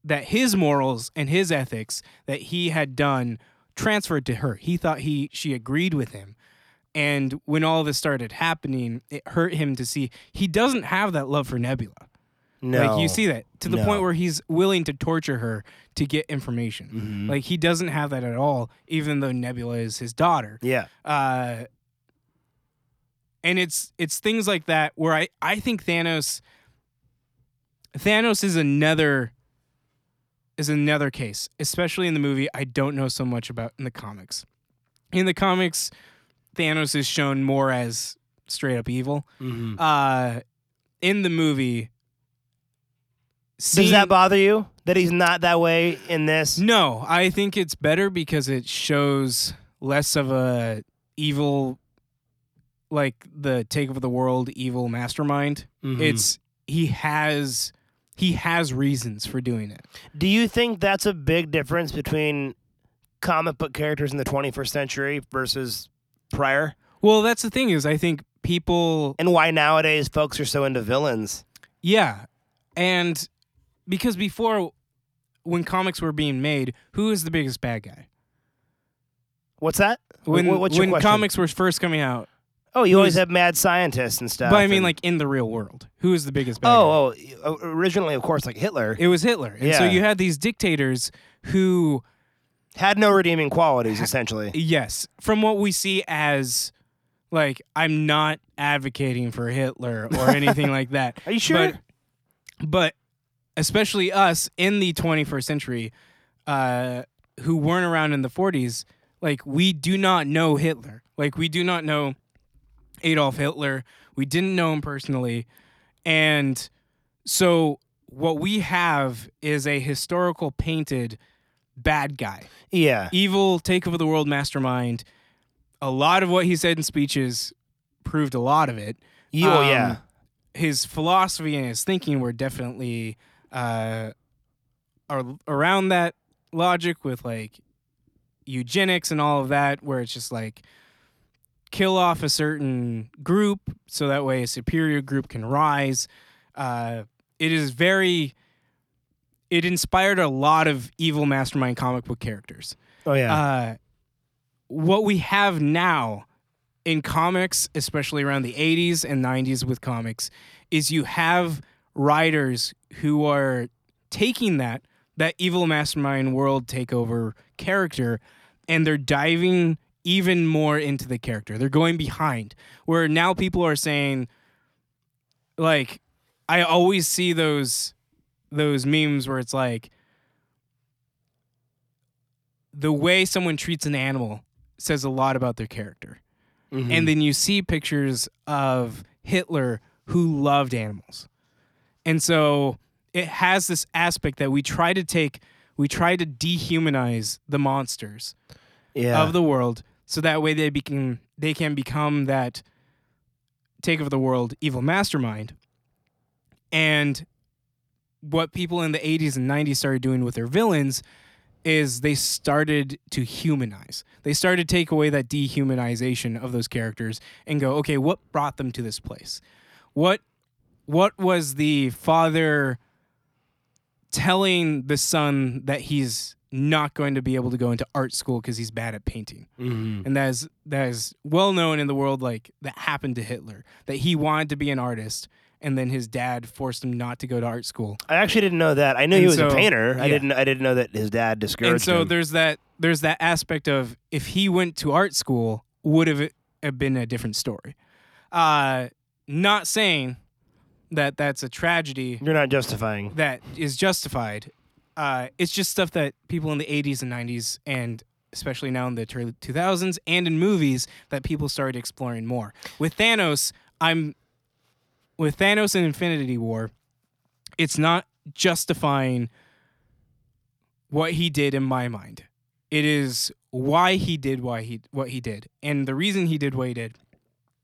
that his morals and his ethics that he had done transferred to her. He thought he she agreed with him. And when all this started happening, it hurt him to see he doesn't have that love for Nebula. No. Like you see that to the No. point where he's willing to torture her to get information. Mhm. Like he doesn't have that at all, even though Nebula is his daughter. Yeah. Uh, and it's it's things like that where I, I think Thanos Thanos is another is another case, especially in the movie. I don't know so much about in the comics. In the comics, Thanos is shown more as straight up evil. Mm-hmm. Uh, in the movie, Does that bother you that he's not that way in this? No, I think it's better because it shows less of a evil, like the take over the world evil mastermind. Mhm. It's he has he has reasons for doing it. Do you think that's a big difference between comic book characters in the 21st century versus prior? Well, that's the thing is I think people And why nowadays folks are so into villains? yeah, and because before when comics were being made, who is the biggest bad guy? What's that? When what's your when question? comics were first coming out, Oh, you always have mad scientists and stuff. but I mean and- like in the real world, who is the biggest bad guy? oh, oh, originally, of course, like Hitler It was Hitler. And so Yeah. you had these dictators who, had no redeeming qualities, essentially. yes, from what we see as, like, I'm not advocating for Hitler or anything like that. Are you sure? But, but especially us in the 21st century, uh, who weren't around in the 40s, like, we do not know Hitler. Like, we do not know Adolf Hitler. We didn't know him personally. And so what we have is a historical painted bad guy, yeah. evil, take over the world mastermind. A lot of what he said in speeches proved a lot of it. Oh, Um, yeah. His philosophy and his thinking were definitely uh, are around that logic with like eugenics and all of that, where it's just like kill off a certain group so that way a superior group can rise. Uh, it is very. It inspired a lot of evil mastermind comic book characters. Oh yeah. Uh, what we have now in comics, especially around the 80s and 90s with comics, is you have writers who are taking that that evil mastermind world takeover character and they're diving even more into the character. They're going behind where now people are saying like I always see those those memes where it's like the way someone treats an animal says a lot about their character. Mhm. And then you see pictures of Hitler who loved animals. And so it has this aspect that we try to take, we try to dehumanize the monsters yeah. of the world so that way they become they can become that take over the world evil mastermind. And what people in the 80s and 90s started doing with their villains is they started to humanize. They started to take away that dehumanization of those characters and go, okay, what brought them to this place? What what was the father telling the son that he's not going to be able to go into art school because he's bad at painting? Mhm. and that is that is well known in the world like that happened to Hitler that he wanted to be an artist and then his dad forced him not to go to art school I actually didn't know that. I knew he And was a so- painter. I didn't. I didn't know that his dad discouraged him. and so him. there's that there's that aspect of if he went to art school would have it have been a different story uh not saying that that's a tragedy You're not justifying. that is justified. Uh, it's just stuff that people in the 80s and 90s, and especially now in the 2000s and in movies, that people started exploring more. With Thanos, I'm with Thanos and Infinity War. It's not justifying what he did in my mind. It is why he did why he what he did, and the reason he did what he did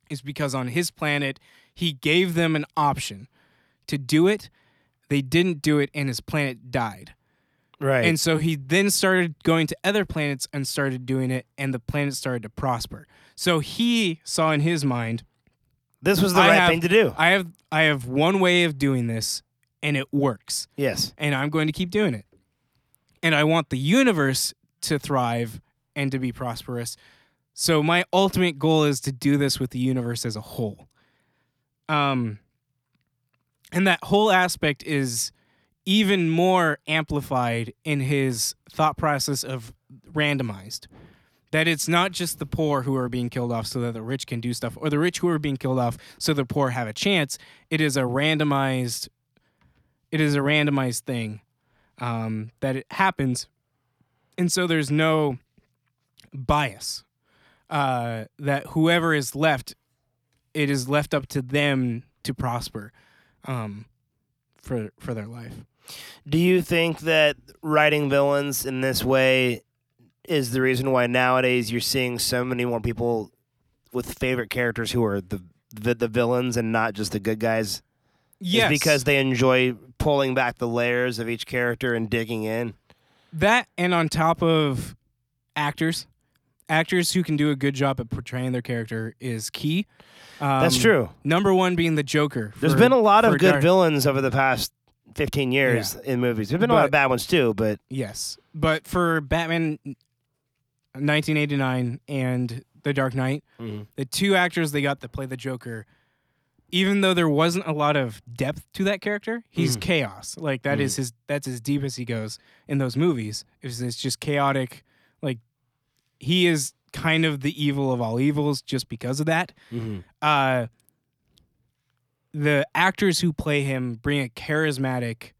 is because on his planet he gave them an option to do it. They didn't do it, and his planet died. Right. And so he then started going to other planets and started doing it, and the planet started to prosper. So he saw in his mind, this was the I right have- thing to do. I have I have one way of doing this, and it works, yes. and I'm going to keep doing it. And I want the universe to thrive and to be prosperous. So my ultimate goal is to do this with the universe as a whole. Um and that whole aspect is even more amplified in his thought process of randomized. That it's not just the poor who are being killed off so that the rich can do stuff, or the rich who are being killed off so the poor have a chance. It is a randomized. It is a randomized thing um, that it happens, and so there's no bias. Uh, that whoever is left, it is left up to them to prosper, um, for for their life. Do you think that writing villains in this way is the reason why nowadays you're seeing so many more people with favorite characters who are the the, the villains and not just the good guys? Yes, Is because they enjoy pulling back the layers of each character and digging in. That and on top of actors, actors who can do a good job at portraying their character is key. Um, That's true. Number one being the Joker. There's been a lot of good Dark- villains over the past 15 years in movies. There's been a lot of bad ones too, but Yes, but for Batman, 1989 and The Dark Knight, the two actors they got to play the Joker, even though there wasn't a lot of depth to that character, he's Mhm. chaos. Like that is his. That's as deep as he goes in those movies. It's, it's just chaotic. Like he is kind of the evil of all evils just because of that. uh, the actors who play him bring a charismatic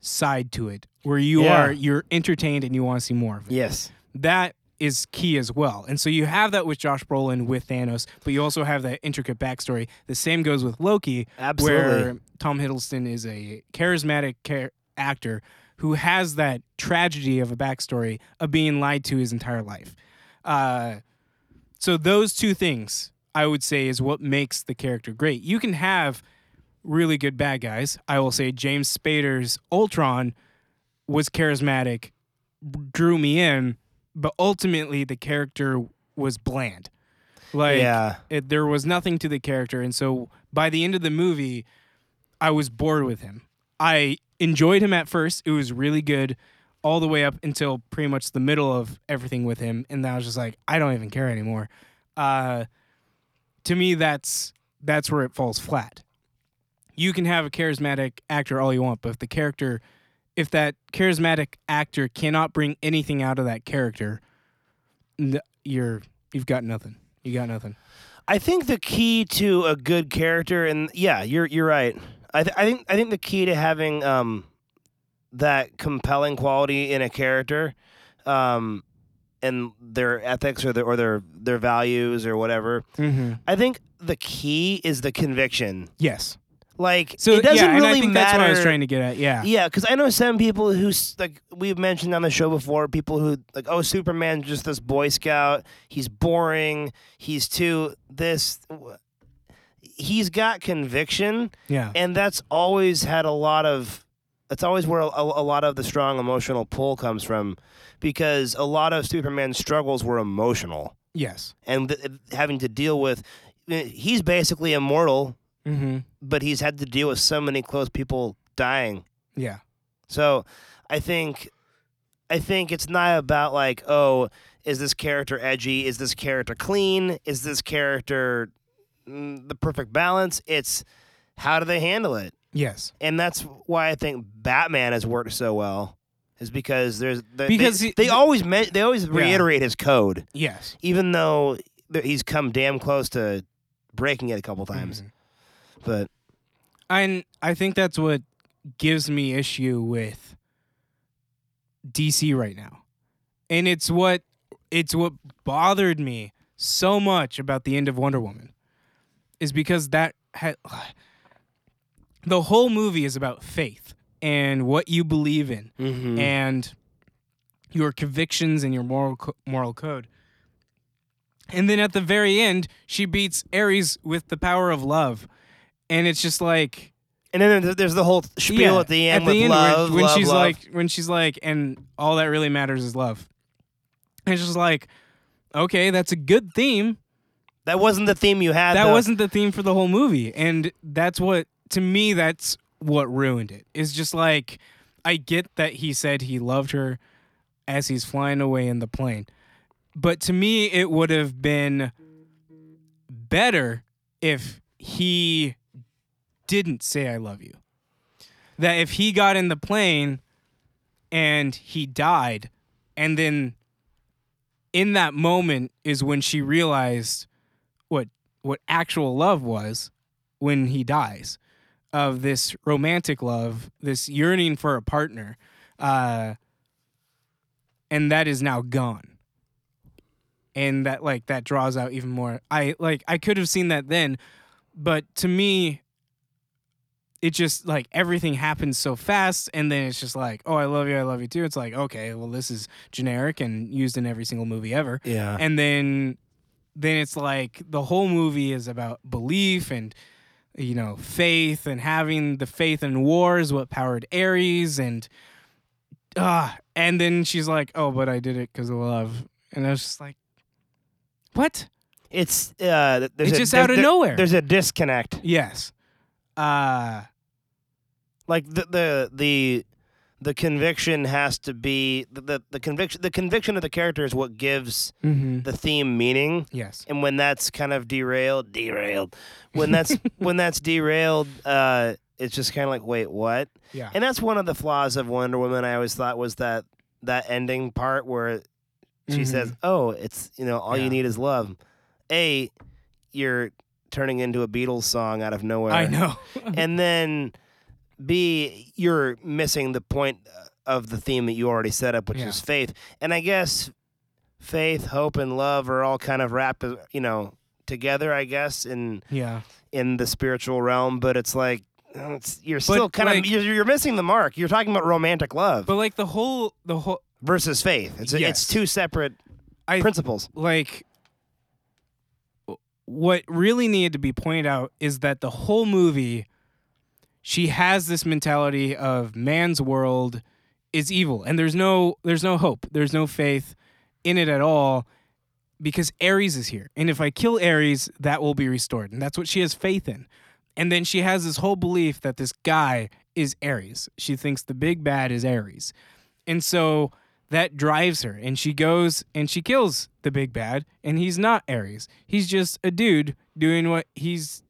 side to it where you Yeah. are you're entertained and you want to see more of it. yes. That is key as well. And so you have that with Josh Brolin with Thanos, but you also have that intricate backstory. The same goes with Loki, Absolutely. where Tom Hiddleston is a charismatic char- actor who has that tragedy of a backstory of being lied to his entire life. Uh, so those two things, I would say, is what makes the character great. You can have really good bad guys. I will say James Spader's Ultron was charismatic, drew me in, but ultimately the character was bland. Like yeah. it, there was nothing to the character, and so by the end of the movie, I was bored with him. I enjoyed him at first; it was really good, all the way up until pretty much the middle of everything with him, and then I was just like, I don't even care anymore. Uh, to me, that's that's where it falls flat. You can have a charismatic actor all you want, but if the character, if that charismatic actor cannot bring anything out of that character, you're you've got nothing. You got nothing. I think the key to a good character, and yeah, you're you're right. I th- I think I think the key to having um that compelling quality in a character, um, and their ethics or their or their their values or whatever. Mm-hmm. I think the key is the conviction. Yes. Like So it doesn't yeah, really I think matter. that's what I was trying to get at. Yeah. Yeah, because I know some people who like we've mentioned on the show before. People who like, oh, Superman's just this Boy Scout. He's boring. He's too this. He's got conviction, Yeah. and that's always had a lot of. That's always where a, a lot of the strong emotional pull comes from, because a lot of Superman's struggles were emotional, Yes. and th- having to deal with. He's basically immortal, Mm-hmm. but he's had to deal with so many close people dying. Yeah. So I think I think it's not about like, oh, is this character edgy? Is this character clean? Is this character mm, the perfect balance? It's how do they handle it? Yes. And that's why I think Batman has worked so well. Is because there's the, Because they, he- they always me- they always reiterate his code, Yes. even though he's come damn close to breaking it a couple times. Mhm. But And I think that's what gives me issue with DC right now. And it's what it's what bothered me so much about the end of Wonder Woman is because that had the whole movie is about faith and what you believe in Mm. and your convictions and your moral co- moral code. And then at the very end, she beats Ares with the power of love. And it's just like and then there's- the whole spiel yeah, at the end at with the end love, when, when love, she's love. like when she's like and all that really matters is love. And it's just like okay, that's a good theme. that wasn't the theme you had. that though. wasn't the theme for the whole movie and that's what to me that's what ruined it. Is just like i get that he said he loved her as he's flying away in the plane but to me it would have been better if he didn't say i love you. That if he got in the plane and he died and then in that moment is when she realized what what actual love was when he dies of this romantic love this yearning for a partner uh and that is now gone. And that like that draws out even more. I like i could have seen that then but to me it just like everything happens so fast and then it's just like oh i love you i love you too. It's like okay well this is generic and used in every single movie ever. Yeah. and then then it's like the whole movie is about belief and you know faith and having the faith in war is what powered ares and ah and then she's like oh but i did it because of love and i was just like what It's uh, there's It's a, just out of there- nowhere. There's a disconnect. yes uh Like the the the the conviction has to be the, the the conviction the conviction of the character is what gives mhm. the theme meaning. yes And when that's kind of derailed, derailed. When that's when that's derailed, uh, it's just kind of like, wait, what? yeah And that's one of the flaws of Wonder Woman. I always thought was that that ending part where she Mhm. says, "Oh, it's you know all Yeah. you need is love." A, you're turning into a Beatles song out of nowhere. i know and then B, you're missing the point of the theme that you already set up, which Yeah. is faith. And I guess faith, hope, and love are all kind of wrapped, uh, you know, together. I guess in yeah in the spiritual realm, but it's like uh, it's, you're still kind like- of you're, you're missing the mark. You're talking about romantic love but like the whole the whole versus faith. It's Yes. it's two separate I- principles. like what really needed to be pointed out is that the whole movie she has this mentality of man's world is evil and there's no there's no hope there's no faith in it at all because Ares is here. And if I kill Ares, that will be restored. And that's what she has faith in. And then she has this whole belief that this guy is Ares. She thinks the big bad is Ares. And so that drives her. And she goes and she kills the big bad. And he's not Ares. He's just a dude doing what he's,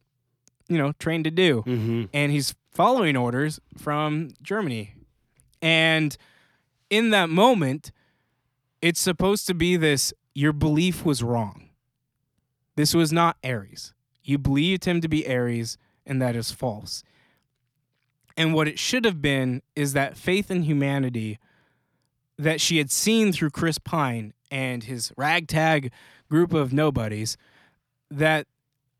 you know, trained to do. Mm-hmm. And he's following orders from Germany. And in that moment, it's supposed to be this your belief was wrong. This was not Ares. You believed him to be Ares, and that is false. And what it should have been is that faith in humanity that she had seen through Chris Pine and his ragtag group of nobodies, that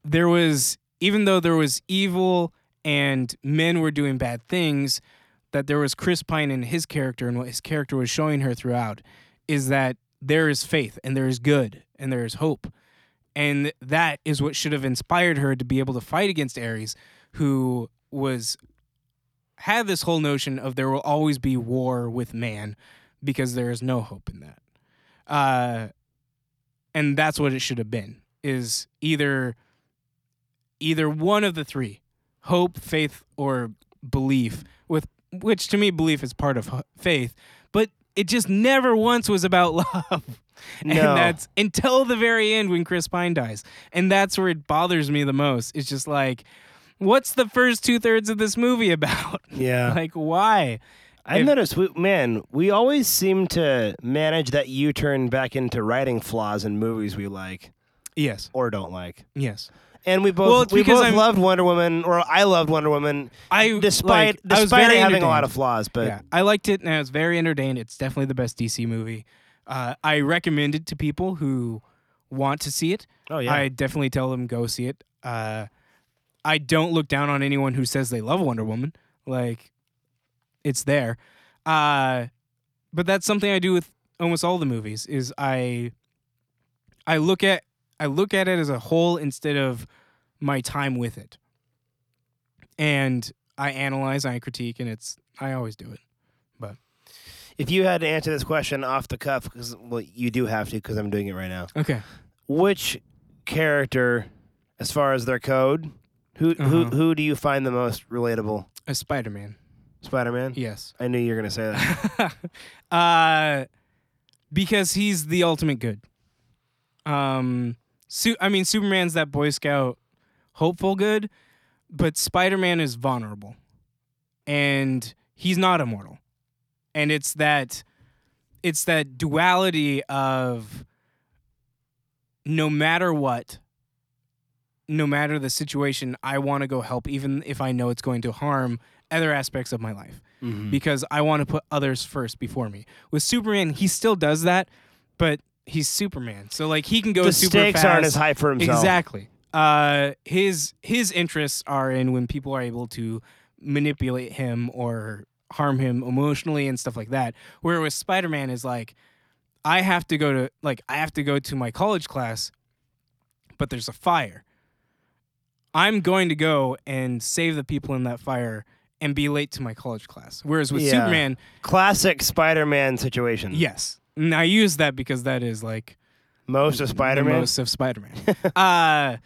there was, even though there was evil and men were doing bad things, that there was Chris Pine in his character and what his character was showing her throughout is that there is faith and there is good and there is hope. And that is what should have inspired her to be able to fight against Ares, who was had this whole notion of there will always be war with man because there is no hope in that. Uh, and that's what it should have been is either either one of the three hope faith or belief with which to me belief is part of faith but it just never once was about love. And No. that's until the very end when chris pine dies. And that's where it bothers me the most. It's just like what's the first two-thirds of this movie about? Yeah. like why? I if- noticed, we, man, we always seem to manage that U turn back into writing flaws in movies we like. Yes. Or don't like. yes And we both Well, we both I'm- loved Wonder Woman, or I loved Wonder Woman, i despite like, I despite very having a lot of flaws. But yeah, I liked it and I was very entertained. It's definitely the best DC movie. Uh, I recommend it to people who want to see it. oh yeah, I definitely tell them go see it. Uh, I don't look down on anyone who says they love Wonder Woman. Like, it's there. Uh, but that's something I do with almost all the movies. Is I, I look at I look at it as a whole instead of my time with it, and I analyze, I critique, and it's I always do it. But if you had to answer this question off the cuff, because well, you do have to, because I'm doing it right now. Okay. Which character, as far as their code, who who Uh-huh. who do you find the most relatable? A Spider Man. Spider Man. Yes. I knew you were gonna say that. uh, because he's the ultimate good. Um, Su- I mean, Superman's that Boy Scout hopeful good, but Spider Man is vulnerable, and he's not immortal, and it's that, it's that duality of. No matter what, no matter the situation, I want to go help, even if I know it's going to harm other aspects of my life Mm-hmm. because I want to put others first before me. With Superman, he still does that, but he's Superman, so like he can go the super stakes fast. aren't as high for himself. Exactly. Uh, his his interests are in when people are able to manipulate him or harm him emotionally and stuff like that. Where with Spider Man is like, I have to go to like I have to go to my college class, but there's a fire. I'm going to go and save the people in that fire and be late to my college class. Whereas with Yeah. Superman, Classic Spider-Man situation. yes, and I use that because that is like Most of Spider-Man. most of Spider-Man. uh,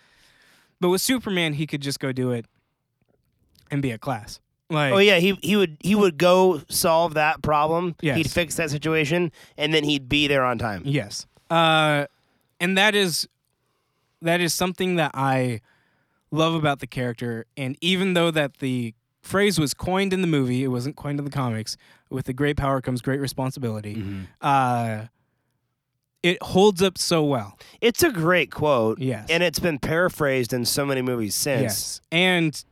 but with Superman, he could just go do it and be a class. Like, Oh yeah, he he would he would go solve that problem. Yes. He'd fix that situation, and then he'd be there on time. yes. Uh, and that is that is something that I love about the character. And even though that the phrase was coined in the movie, it wasn't coined in the comics. With the great power comes great responsibility. Uh, it holds up so well. It's a great quote. Yes. And it's been paraphrased in so many movies since, yes, and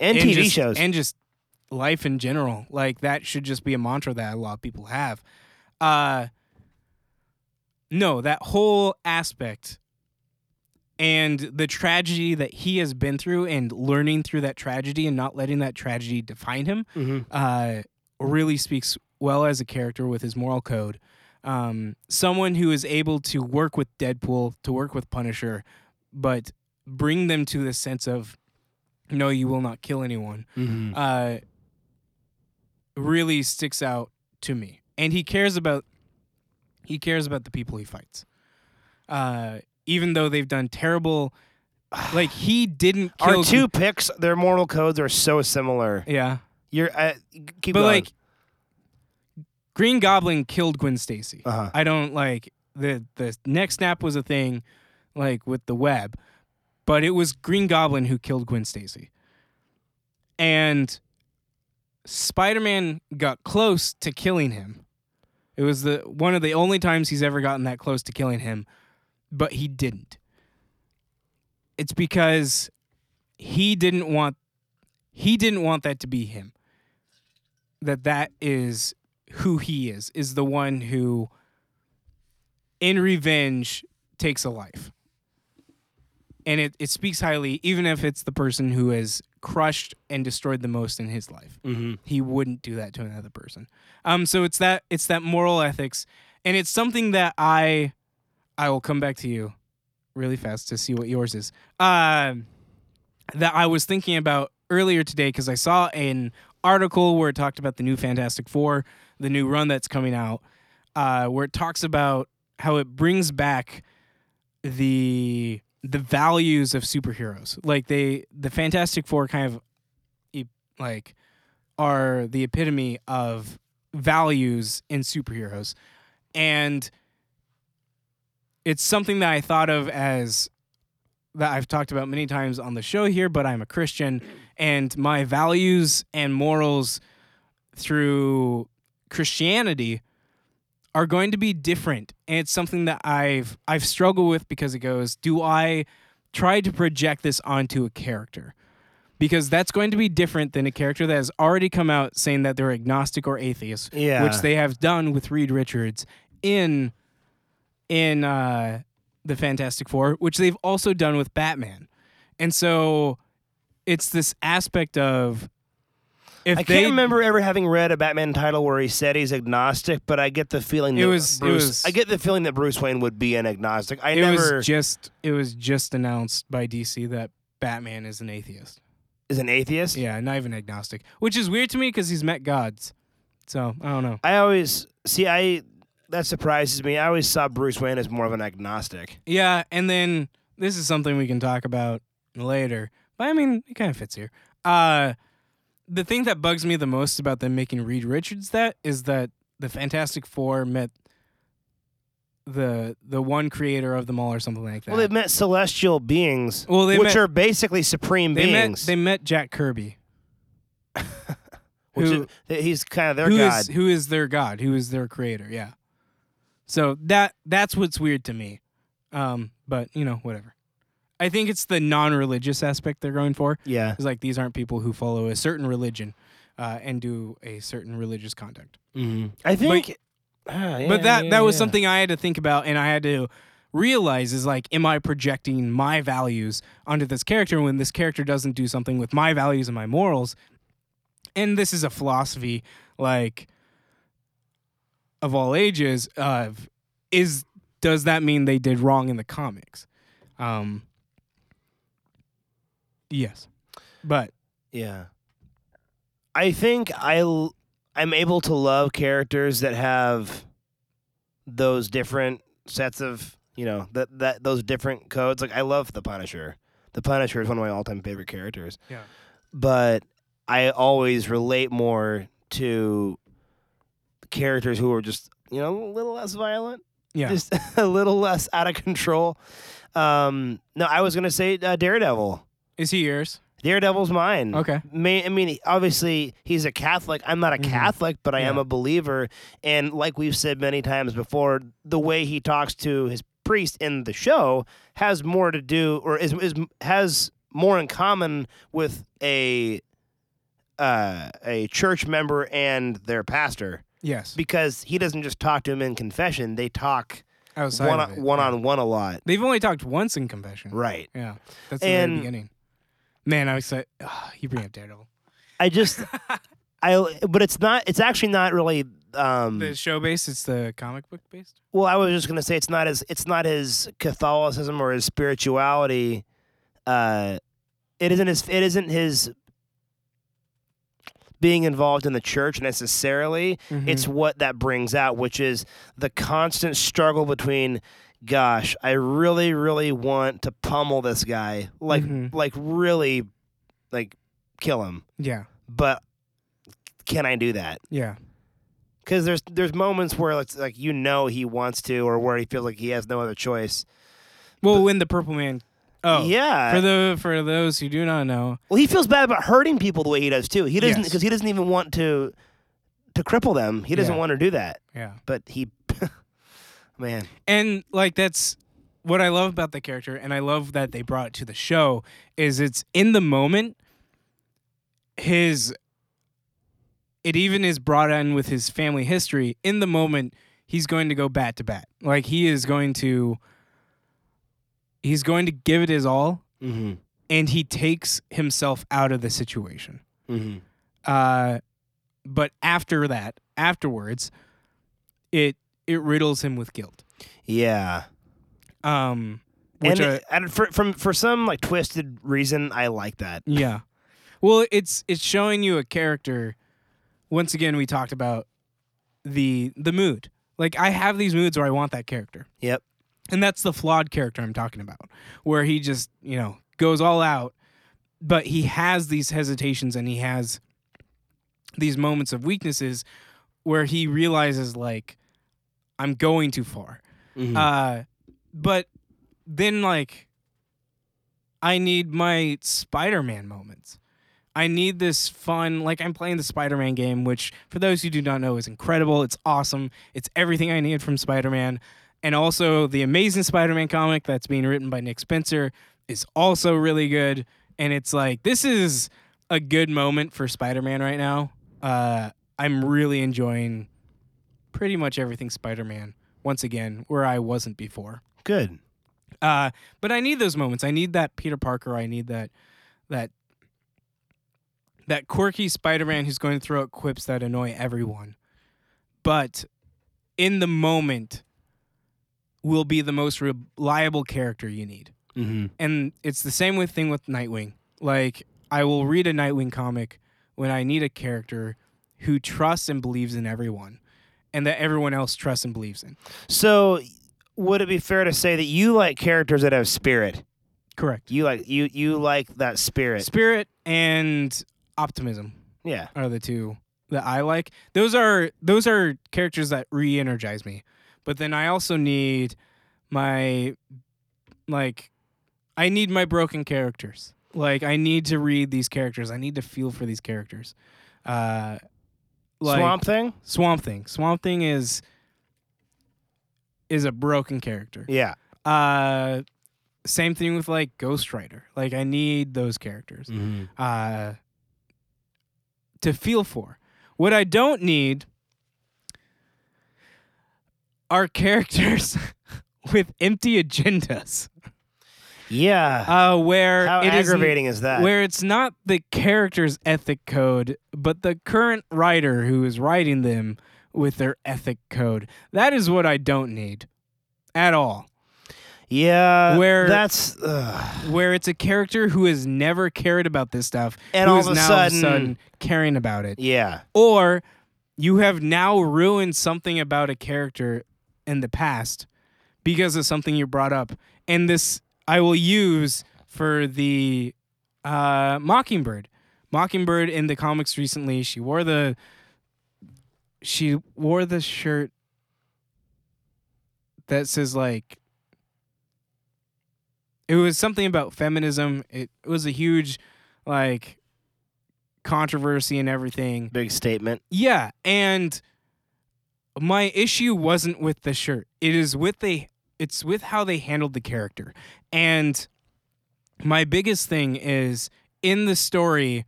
and, and TV just- shows. and just life in general. Like that should just be a mantra that a lot of people have. Uh no, that whole aspect and the tragedy that he has been through and learning through that tragedy and not letting that tragedy define him Mhm. uh really speaks well as a character with his moral code. Um, someone who is able to work with Deadpool, to work with Punisher, but bring them to this sense of no, you will not kill anyone. Mhm. Uh, really sticks out to me, and he cares about he cares about the people he fights. Uh, even though they've done terrible, like he didn't kill Our two picks, their moral codes are so similar. Yeah, You're uh, keep but going. like Green Goblin killed Gwen Stacy. uh-huh. I don't like the the neck snap was a thing, like with the web, but it was Green Goblin who killed Gwen Stacy, and Spider Man got close to killing him. It was the one of the only times he's ever gotten that close to killing him, but he didn't. It's because he didn't want he didn't want that to be him. That that is who he is is the one who in revenge takes a life and it, it speaks highly even if it's the person who has crushed and destroyed the most in his life mm-hmm. he wouldn't do that to another person um so it's that it's that moral ethics and it's something that i i will come back to you really fast to see what yours is um that i was thinking about earlier today because i saw an article where it talked about the new fantastic four the new run that's coming out uh where it talks about how it brings back the the values of superheroes like they the fantastic four kind of like are the epitome of values in superheroes. And it's something that I thought of as that I've talked about many times on the show here, but I'm a Christian and my values and morals through Christianity are going to be different. And it's something that I've I've struggled with because it goes, do I try to project this onto a character? because that's going to be different than a character that has already come out saying that they're agnostic or atheist, Yeah. which they have done with Reed Richards in in uh, the Fantastic Four, which they've also done with Batman, and so it's this aspect of if I they can't remember ever having read a Batman title where he said he's agnostic, but I get the feeling It that was- it Bruce. was- I get the feeling that Bruce Wayne would be an agnostic. I it never was just it was just announced by DC that Batman is an atheist. is an atheist. Yeah, not even agnostic, which is weird to me because he's met gods. So I don't know. I always see. I that surprises me. I always saw Bruce Wayne as more of an agnostic. Yeah, and then this is something we can talk about later. But I mean, it kind of fits here. Uh the thing that bugs me the most about them making Reed Richards that is that the Fantastic Four met the the one creator of them all or something like that. Well, they've met celestial beings, Well, they which met- are basically supreme they met beings. they met Jack Kirby, which who- is- he's kind of their who god. is who is their god, who is their creator. Yeah. So that that's what's weird to me. Um, but you know, whatever. I think it's the non-religious aspect they're going for. yeah, It's like these aren't people who follow a certain religion uh, and do a certain religious conduct. mm-hmm. I think. Ah, yeah, but that yeah, that was yeah. something I had to think about, and I had to realize is like, am I projecting my values onto this character when this character doesn't do something with my values and my morals? And this is a philosophy like of all ages. Of is does that mean they did wrong in the comics? Um, yes, but Yeah. I think I l- I'm able to love characters that have those different sets of, you know, that that those different codes. Like I love the Punisher. The Punisher is one of my all-time favorite characters. Yeah. But I always relate more to characters who are just, you know, a little less violent, yeah, just a little less out of control. Um, no, I was going to say uh, Daredevil. is he yours? Daredevil's mine. Okay. May, I mean, obviously, he's a Catholic. I'm not a Mhm. Catholic, but I am a believer. And like we've said many times before, the way he talks to his priest in the show has more to do, or is, is has more in common with a uh, a church member and their pastor Yes. because he doesn't just talk to him in confession; they talk Outside one of it, one yeah. on one a lot. They've only talked once in confession. Right. Yeah. That's the And- beginning. Man, I was like, Oh, you bring up Daredevil. I just, I, but it's not. It's actually not really. Um, The show based, it's the comic book based. Well, I was just gonna say it's not as it's not his Catholicism or his spirituality. Uh, it isn't his. It isn't his. Being involved in the church necessarily. Mhm. It's what that brings out, which is the constant struggle between, gosh, I really, really want to pummel this guy, like, Mhm. like really, like, kill him, yeah, but can I do that? yeah, Because there's there's moments where it's like you know he wants to, or where he feels like he has no other choice. Well, when the Purple Man. Oh, yeah. For the for those who do not know, well, he feels bad about hurting people the way he does too. He doesn't Yes. because he doesn't even want to to cripple them. He doesn't Yeah. want to do that, yeah, but he, man, and like that's what I love about the character, and I love that they brought it to the show. Is it's in the moment. His. It even is brought in with his family history. In the moment, he's going to go bat to bat. Like he is going to. He's going to give it his all, mm-hmm. and he takes himself out of the situation. Mm-hmm. Uh, but after that, afterwards, it it riddles him with guilt. yeah. Um, which and, I- and for from for some like twisted reason, I like that. yeah, well, it's it's showing you a character. Once again, we talked about the the mood. Like I have these moods where I want that character. Yep. And that's the flawed character I'm talking about, where he just you know goes all out, but he has these hesitations and he has these moments of weaknesses where he realizes like I'm going too far. Mhm. Uh, but then like I need my Spider-Man moments. I need this fun like I'm playing the Spider-Man game which for those who do not know is incredible. It's awesome. It's everything I need from Spider-Man. And also the Amazing Spider-Man comic that's being written by Nick Spencer is also really good and it's like this is a good moment for Spider-Man right now. Uh, I'm really enjoying pretty much everything Spider-Man once again where I wasn't before. Good. Uh, but I need those moments. I need that Peter Parker. I need that that that quirky Spider-Man who's going to throw out quips that annoy everyone. But in the moment will be the most reliable character you need. Mm-hmm. And it's the same with thing with Nightwing. Like I will read a Nightwing comic when I need a character who trusts and believes in everyone and that everyone else trusts and believes in. So, would it be fair to say that you like characters that have spirit? Correct. You like you you like that spirit. Spirit and optimism Yeah. are the two that I like. Those are those are characters that re-energize me. But then I also need my like I need my broken characters. Like I need to read these characters. I need to feel for these characters. Uh like Swamp Thing. Swamp Thing. Swamp Thing is is a broken character. Yeah. Uh same thing with like Ghost Rider. Like I need those characters Mm-hmm. uh, to feel for. What I don't need are characters with empty agendas. Yeah. Uh, where How it is aggravating is that? where it's not the character's ethic code, but the current writer who is writing them with their ethic code. That is what I don't need at all. yeah. where- that's ugh. Where it's a character who has never cared about this stuff and all of now sudden, all of a sudden caring about it. yeah. or you have now ruined something about a character in the past because of something you brought up. And this i will use for the uh, mockingbird. Mockingbird in the comics recently she wore the she wore the shirt that says like it was something about feminism. It, it was a huge like controversy and everything. Big statement. yeah, and my issue wasn't with the shirt. It is with the it's with how they handled the character. And my biggest thing is in the story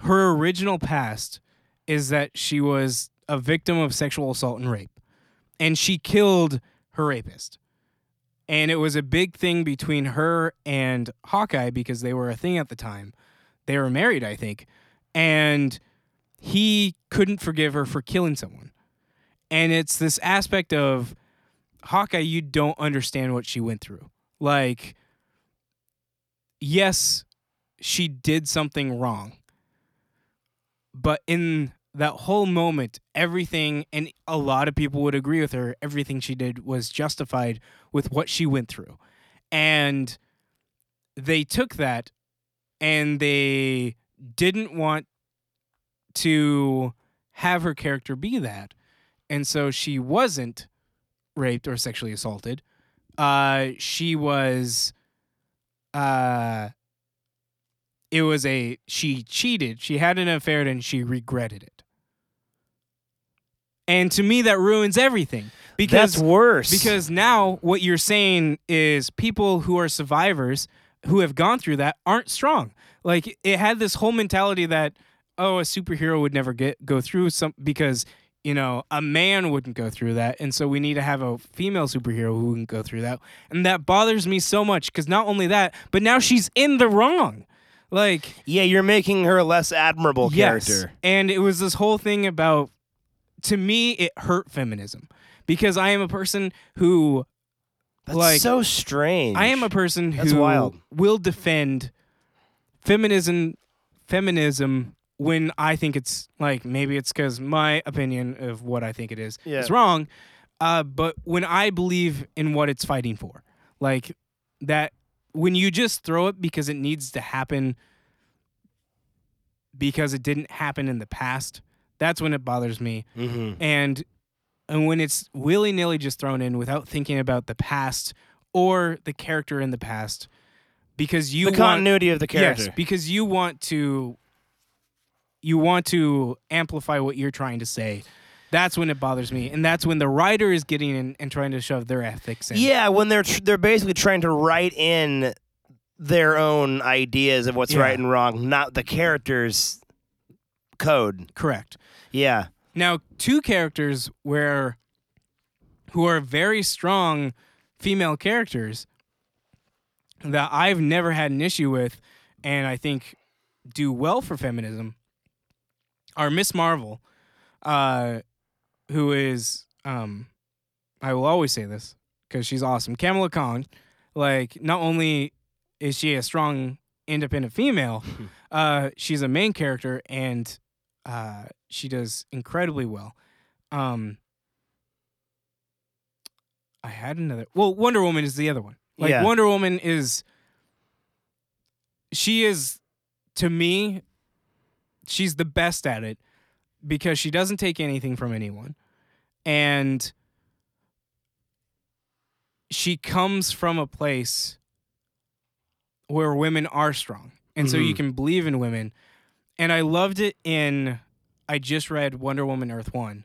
her original past is that she was a victim of sexual assault and rape. And she killed her rapist. And it was a big thing between her and Hawkeye because they were a thing at the time. They were married, I think. And he couldn't forgive her for killing someone. And it's this aspect of Hawkeye, you don't understand what she went through. Like, yes, she did something wrong, but in that whole moment, everything, and a lot of people would agree with her, everything she did was justified with what she went through. And they took that and they didn't want to have her character be that. And so she wasn't raped or sexually assaulted. Uh, she was, uh, it was a, she cheated. She had an affair and she regretted it. And to me, that ruins everything because That's worse. because now what you're saying is people who are survivors who have gone through that aren't strong. Like it had this whole mentality that oh a superhero would never get go through some because you know a man wouldn't go through that and so we need to have a female superhero who can go through that and that bothers me so much cuz not only that but now she's in the wrong. Like yeah, you're making her a less admirable Yes. character. And it was this whole thing about, to me, it hurt feminism because I am a person who, That's Like, so strange. I am a person That's who wild. will defend feminism, feminism when I think it's like maybe it's because my opinion of what I think it is Yeah. is wrong. Uh, but when I believe in what it's fighting for, like that, when you just throw it because it needs to happen because it didn't happen in the past, that's when it bothers me. Mhm. And and when it's willy nilly just thrown in without thinking about the past or the character in the past, because you the want, continuity of the character. Yes, because you want to you want to amplify what you're trying to say. That's when it bothers me, and that's when the writer is getting in and trying to shove their ethics in. Yeah, when they're tr- they're basically trying to write in their own ideas of what's Yeah. right and wrong, not the character's code. correct. Yeah. Now, two characters where who are very strong female characters that I've never had an issue with and I think do well for feminism are Miss Marvel, uh, who is um, I will always say this because she's awesome. Kamala Khan, like not only is she a strong independent female, uh, she's a main character and uh, she does incredibly well. Um, I had another. Well, Wonder Woman is the other one. Like Yeah. Wonder Woman is. She is, to me, she's the best at it because she doesn't take anything from anyone, and she comes from a place where women are strong, and so you Mhm. can believe in women. And I loved it in. I just read Wonder Woman Earth One,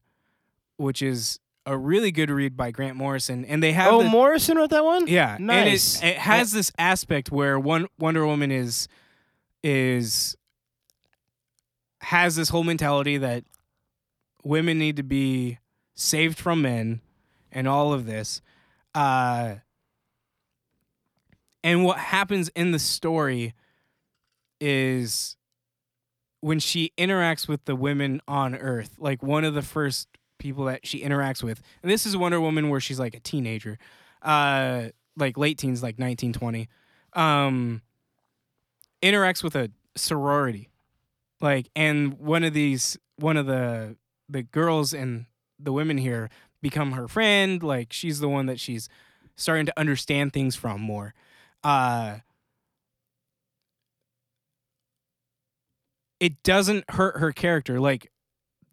which is a really good read by Grant Morrison, and they have Oh, the- Morrison wrote that one. yeah, Nice. And it, it has this aspect where one Wonder Woman is is has this whole mentality that women need to be saved from men and all of this. Uh and what happens in the story is when she interacts with the women on Earth, like one of the first people that she interacts with, and this is Wonder Woman where she's like a teenager, uh, like late teens, like 1920, um, interacts with a sorority, like, and one of these, one of the the girls and the women here become her friend. Like, she's the one that she's starting to understand things from more. Uh, it doesn't hurt her character like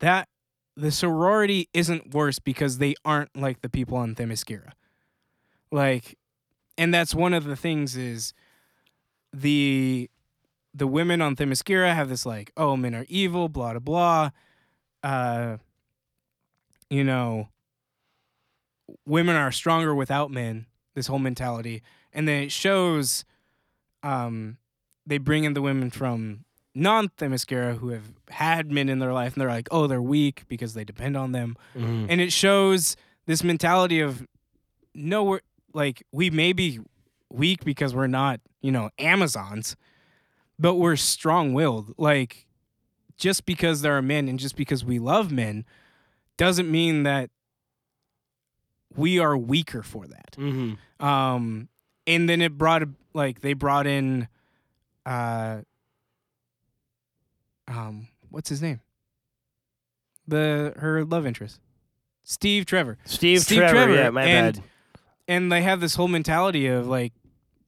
that the sorority isn't worse because they aren't like the people on Themyscira. Like and that's one of the things is the the women on Themyscira have this like, oh men are evil, blah blah blah. Uh you know women are stronger without men, this whole mentality. And then it shows um they bring in the women from non Themyscira who have had men in their life and they're like, oh, they're weak because they depend on them. Mhm. And it shows this mentality of no, we're like, we may be weak because we're not, you know, Amazons, but we're strong willed. Like, just because there are men and just because we love men doesn't mean that we are weaker for that. Mhm. Um, and then it brought like they brought in, uh, um, what's his name? the her love interest, Steve Trevor. Steve, Steve Trevor, Trevor, yeah, my and- bad. and they have this whole mentality of like,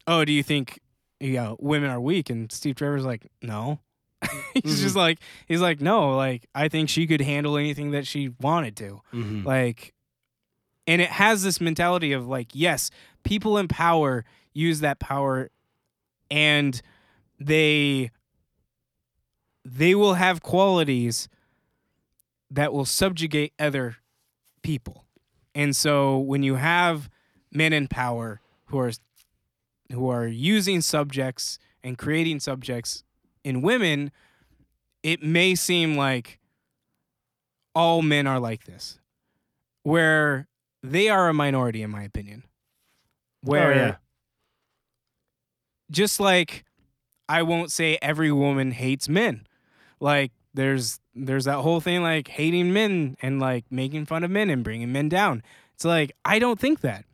oh, do you think you know women are weak? And Steve Trevor's like, no. he's just like he's like no like i think she could handle anything that she wanted to Mhm. like and it has this mentality of like yes people in power use that power and they they will have qualities that will subjugate other people and so when you have men in power who are who are using subjects and creating subjects in women it may seem like all men are like this where they are a minority in my opinion where oh, yeah. just like I won't say every woman hates men. Like there's there's that whole thing like hating men and like making fun of men and bringing men down. It's like I don't think that.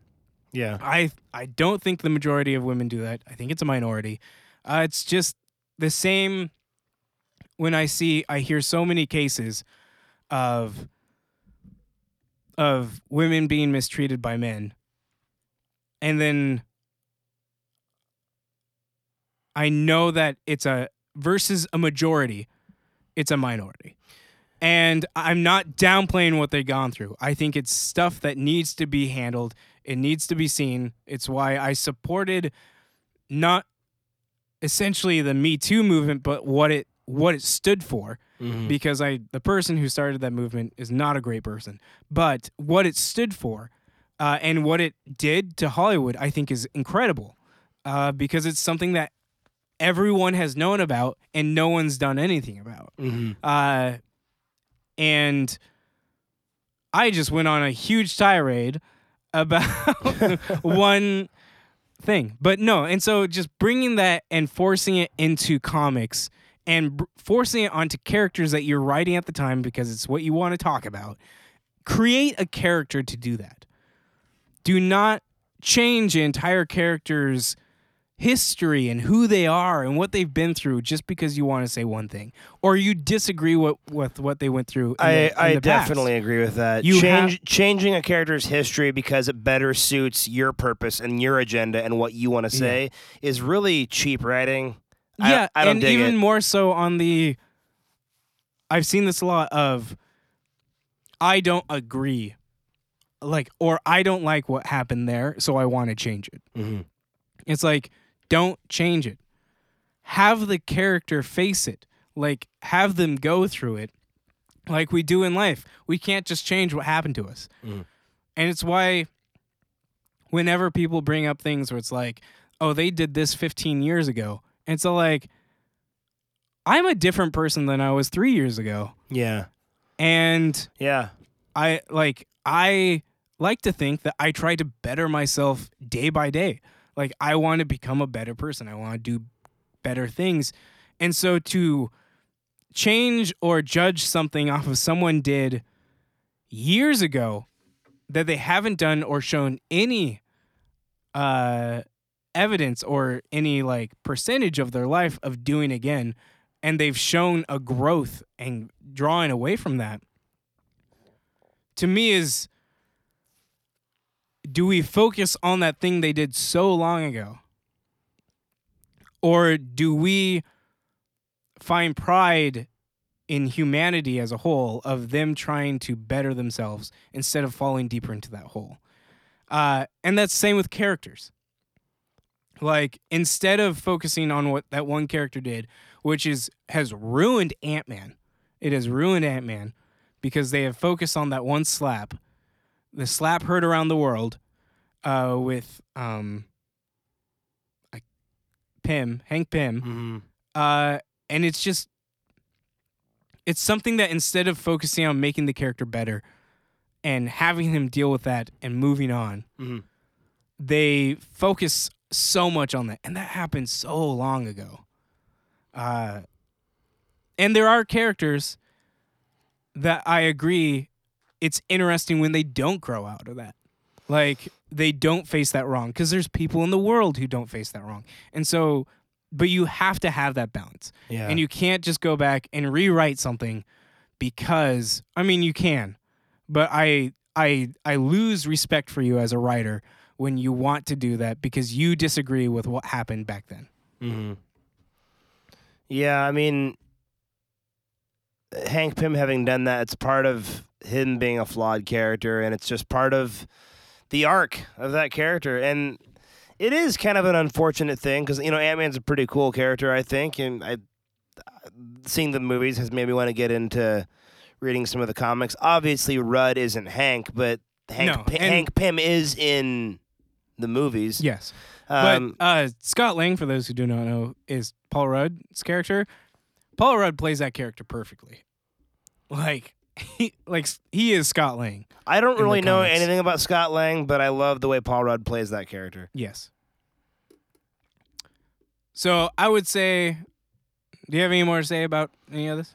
Yeah. I I don't think the majority of women do that. I think it's a minority. Uh, it's just the same when I see I hear so many cases of of women being mistreated by men. And then I know that it's a versus a majority, it's a minority. And I'm not downplaying what they've gone through. I think it's stuff that needs to be handled. It needs to be seen. It's why I supported not essentially the Me Too movement, but what it what it stood for Mhm. because I the person who started that movement is not a great person, but what it stood for uh, and what it did to Hollywood, I think, is incredible uh, because it's something that everyone has known about and no one's done anything about. Mhm. Uh, and I just went on a huge tirade about one thing. But no, and so just bringing that and forcing it into comics and br- forcing it onto characters that you're writing at the time because it's what you want to talk about. Create a character to do that. Do not change an entire character's history and who they are and what they've been through just because you want to say one thing or you disagree with, with what they went through. I, the, I the past. definitely agree with that. You Change, changing a character's history because it better suits your purpose and your agenda and what you want to say is really cheap writing. I- Yeah, I, don't and even it. more so on the. I've seen this a lot of. I don't agree, like, or I don't like what happened there, so I want to change it. Mhm. It's like, don't change it. Have the character face it. Like, have them go through it, like we do in life. We can't just change what happened to us, Mhm. and it's why. Whenever people bring up things where it's like, oh, they did this 15 years ago. And so, like, I'm a different person than I was three years ago. Yeah. And Yeah. I, like, I like to think that I try to better myself day by day. Like, I want to become a better person. I want to do better things. And so, to change or judge something off of someone did years ago that they haven't done or shown any uh evidence or any like percentage of their life of doing again and they've shown a growth and drawing away from that to me is do we focus on that thing they did so long ago? Or do we find pride in humanity as a whole of them trying to better themselves instead of falling deeper into that hole? Uh, and that's same with characters. Like instead of focusing on what that one character did which is has ruined ant-man it has ruined ant-man because they have focused on that one slap the slap heard around the world uh, with um, pym hank pym hmm uh, and it's just it's something that instead of focusing on making the character better and having him deal with that and moving on Mhm. they focus so much on that. And that happened so long ago. Uh, and there are characters that i agree it's interesting when they don't grow out of that like they don't face that wrong because there's people in the world who don't face that wrong and so but you have to have that balance Yeah. and you can't just go back and rewrite something because I mean you can, but I I I lose respect for you as a writer when you want to do that because you disagree with what happened back then. Mm-hmm. Yeah, I mean, Hank Pym having done that, it's part of him being a flawed character, and it's just part of the arc of that character. And it is kind of an unfortunate thing because you know Ant Man's a pretty cool character, I think, and I seeing the movies has made me want to get into reading some of the comics. Obviously, Rudd isn't Hank, but Hank No, P- Hank Pym is in the movies. Yes. Um, but uh, Scott Lang, for those who do not know, is Paul Rudd's character. Paul Rudd plays that character perfectly. Like he like he is Scott Lang. I don't really know comics. anything about Scott Lang, but I love the way Paul Rudd plays that character. Yes. So I would say, do you have any more to say about any of this?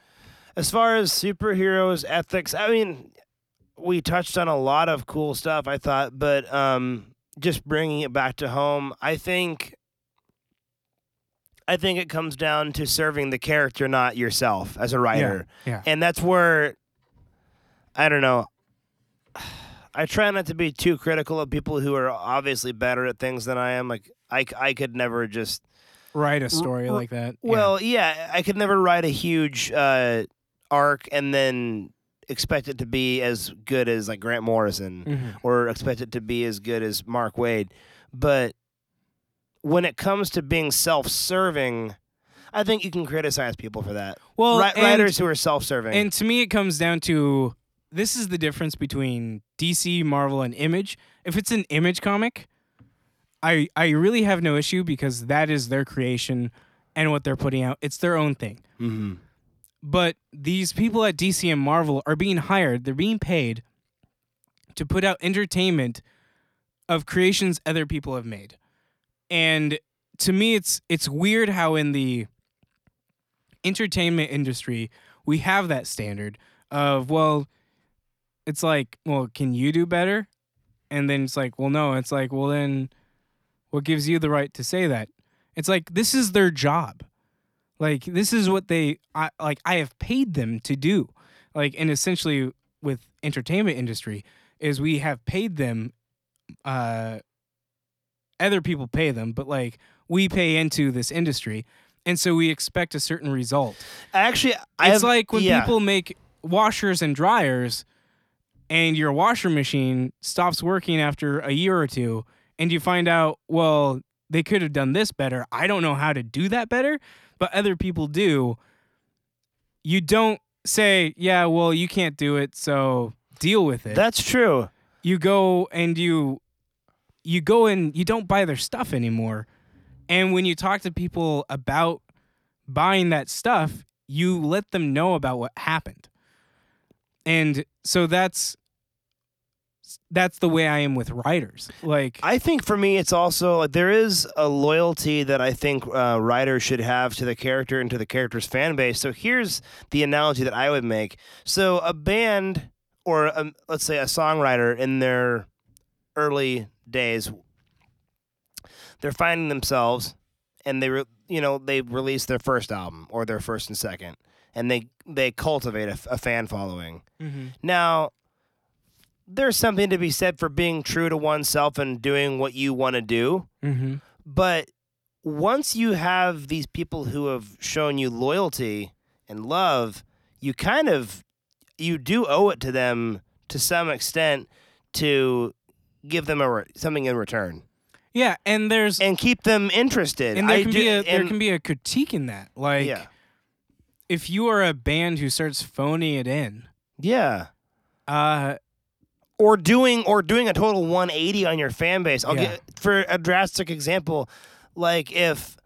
As far as superheroes ethics, I mean, we touched on a lot of cool stuff, I thought, but um, just bringing it back to home, I think. I think it comes down to serving the character, not yourself as a writer. yeah. And that's where, I don't know. I try not to be too critical of people who are obviously better at things than I am. Like I, I could never just Write a story r- like that. Well, yeah, I could never write a huge uh, arc and then expect it to be as good as like Grant Morrison Mhm. or expect it to be as good as Mark Waid. But when it comes to being self-serving, I think you can criticize people for that. well, Ri- and- writers who are self-serving. And to me, it comes down to this is the difference between DC, Marvel, and Image. If it's an Image comic, I I really have no issue because that is their creation and what they're putting out. It's their own thing. mm-hmm. But these people at DC and Marvel are being hired, they're being paid to put out entertainment of creations other people have made. And to me it's it's weird how in the entertainment industry we have that standard of well it's like, well, can you do better? And then it's like, well, no, it's like, well then what gives you the right to say that? It's like this is their job. Like this is what they I like I have paid them to do. Like and essentially with entertainment industry is we have paid them uh other people pay them, but like we pay into this industry. And so we expect a certain result. Actually, I it's have, like when yeah. people make washers and dryers and your washer machine stops working after a year or two and you find out, well, they could have done this better. I don't know how to do that better, but other people do. You don't say, yeah, well, you can't do it, so deal with it. That's true. you go and you you go and you don't buy their stuff anymore. And when you talk to people about buying that stuff, you let them know about what happened. And so that's that's the way I am with writers. Like I think for me, it's also like there is a loyalty that I think uh, writers should have to the character and to the character's fan base. So here's the analogy that I would make. So a band or um let's say a songwriter in their early days, they're finding themselves, and they re- you know they release their first album or their first and second, and they they cultivate a, f- a fan following. Mhm. Now, there's something to be said for being true to oneself and doing what you want to do. Mhm. But once you have these people who have shown you loyalty and love, you kind of you do owe it to them to some extent to give them a re- something in return Yeah, and there's and keep them interested. and there I can do, be a there and- can be a critique in that. Like yeah, if you are a band who starts phoning it in, yeah. uh or doing or doing a total 180 on your fan base. I'll Yeah. get for a drastic example, like if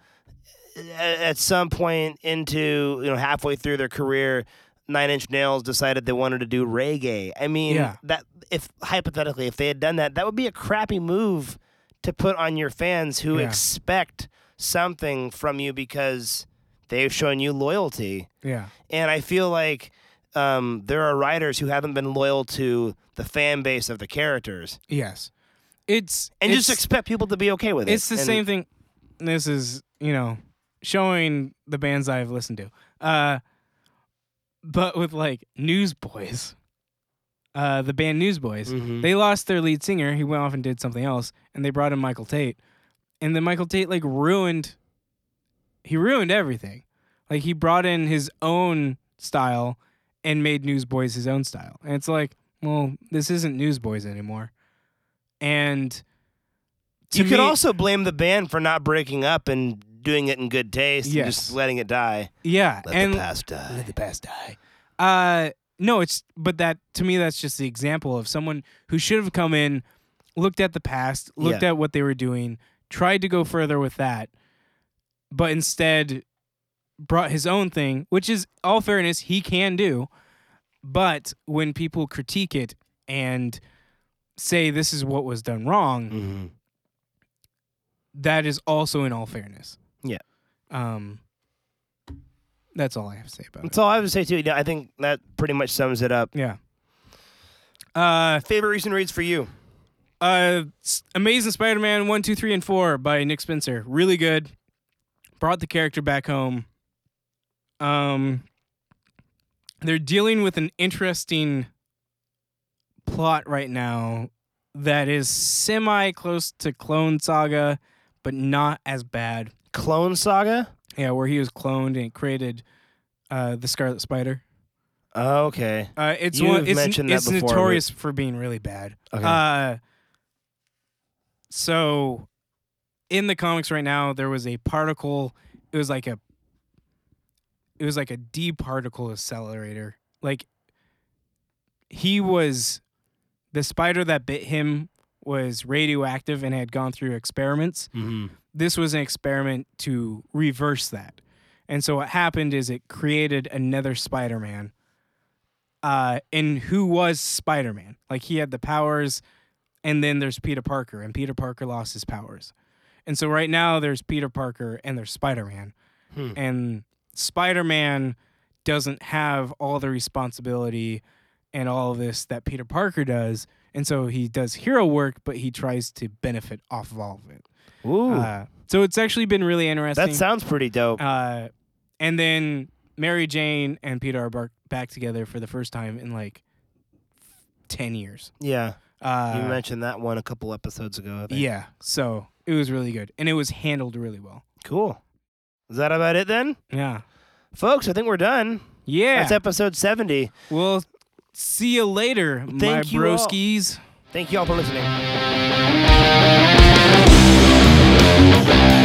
at some point into you know halfway through their career, Nine Inch Nails decided they wanted to do reggae. I mean, Yeah. that if hypothetically if they had done that, that would be a crappy move to put on your fans who Yeah. expect something from you because they've shown you loyalty. yeah. And I feel like um, there are writers who haven't been loyal to the fan base of the characters, Yes. It's and it's, just expect people to be okay with it. it's the And- same thing. This is, you know, showing the bands I've listened to. Uh but with like Newsboys, uh, the band Newsboys. Mhm. They lost their lead singer. He went off and did something else, and they brought in Michael Tait. And then Michael Tait like ruined. He ruined everything. Like he brought in his own style and made Newsboys his own style. And it's like, well, this isn't Newsboys anymore. And to you could me- also blame the band for not breaking up and doing it in good taste and just letting it die. yeah, Let and the past die. let the past die. Uh, no, it's but that to me that's just the example of someone who should have come in, looked at the past, looked Yeah. at what they were doing, tried to go further with that, but instead brought his own thing, which is all fairness he can do. But when people critique it and say this is what was done wrong, hmm that is also in all fairness. Yeah. Um. That's all I have to say about That's all I have to say too. I think that pretty much sums it up. Yeah. Uh, Favorite recent reads for you? uh, S- Amazing Spider-Man one, two, three, and four by Nick Spencer. Really good. Brought the character back home. Um, they're dealing with an interesting plot right now that is semi close to Clone Saga, but not as bad. Clone Saga. Yeah, where he was cloned and created uh, the Scarlet Spider. Oh, okay. Uh, it's You've one. It's, mentioned that it's before, but- notorious for being really bad. Okay. Uh, so, in the comics right now, there was a particle. It was like a. It was like a D particle accelerator. Like. He was, the spider that bit him was radioactive and had gone through experiments mm-hmm. This was an experiment to reverse that. And so what happened is it created another Spider-Man. Uh, and who was Spider-Man? Like he had the powers, and then there's Peter Parker, and Peter Parker lost his powers. And so right now there's Peter Parker and there's Spider-Man. Hmm. And Spider-Man doesn't have all the responsibility and all of this that Peter Parker does. And so he does hero work, but he tries to benefit off of all of it. Ooh, Uh, so it's actually been really interesting. that sounds pretty dope. uh, and then Mary Jane and Peter are bar- back together for the first time in like ten years. yeah, Uh, you mentioned that one a couple episodes ago. I think. yeah, so it was really good, and it was handled really well. Cool. Is that about it then, Yeah, folks? I think we're done. yeah. That's episode seventy. we'll see you later, my Thank you all. Thank you all for listening. Yeah.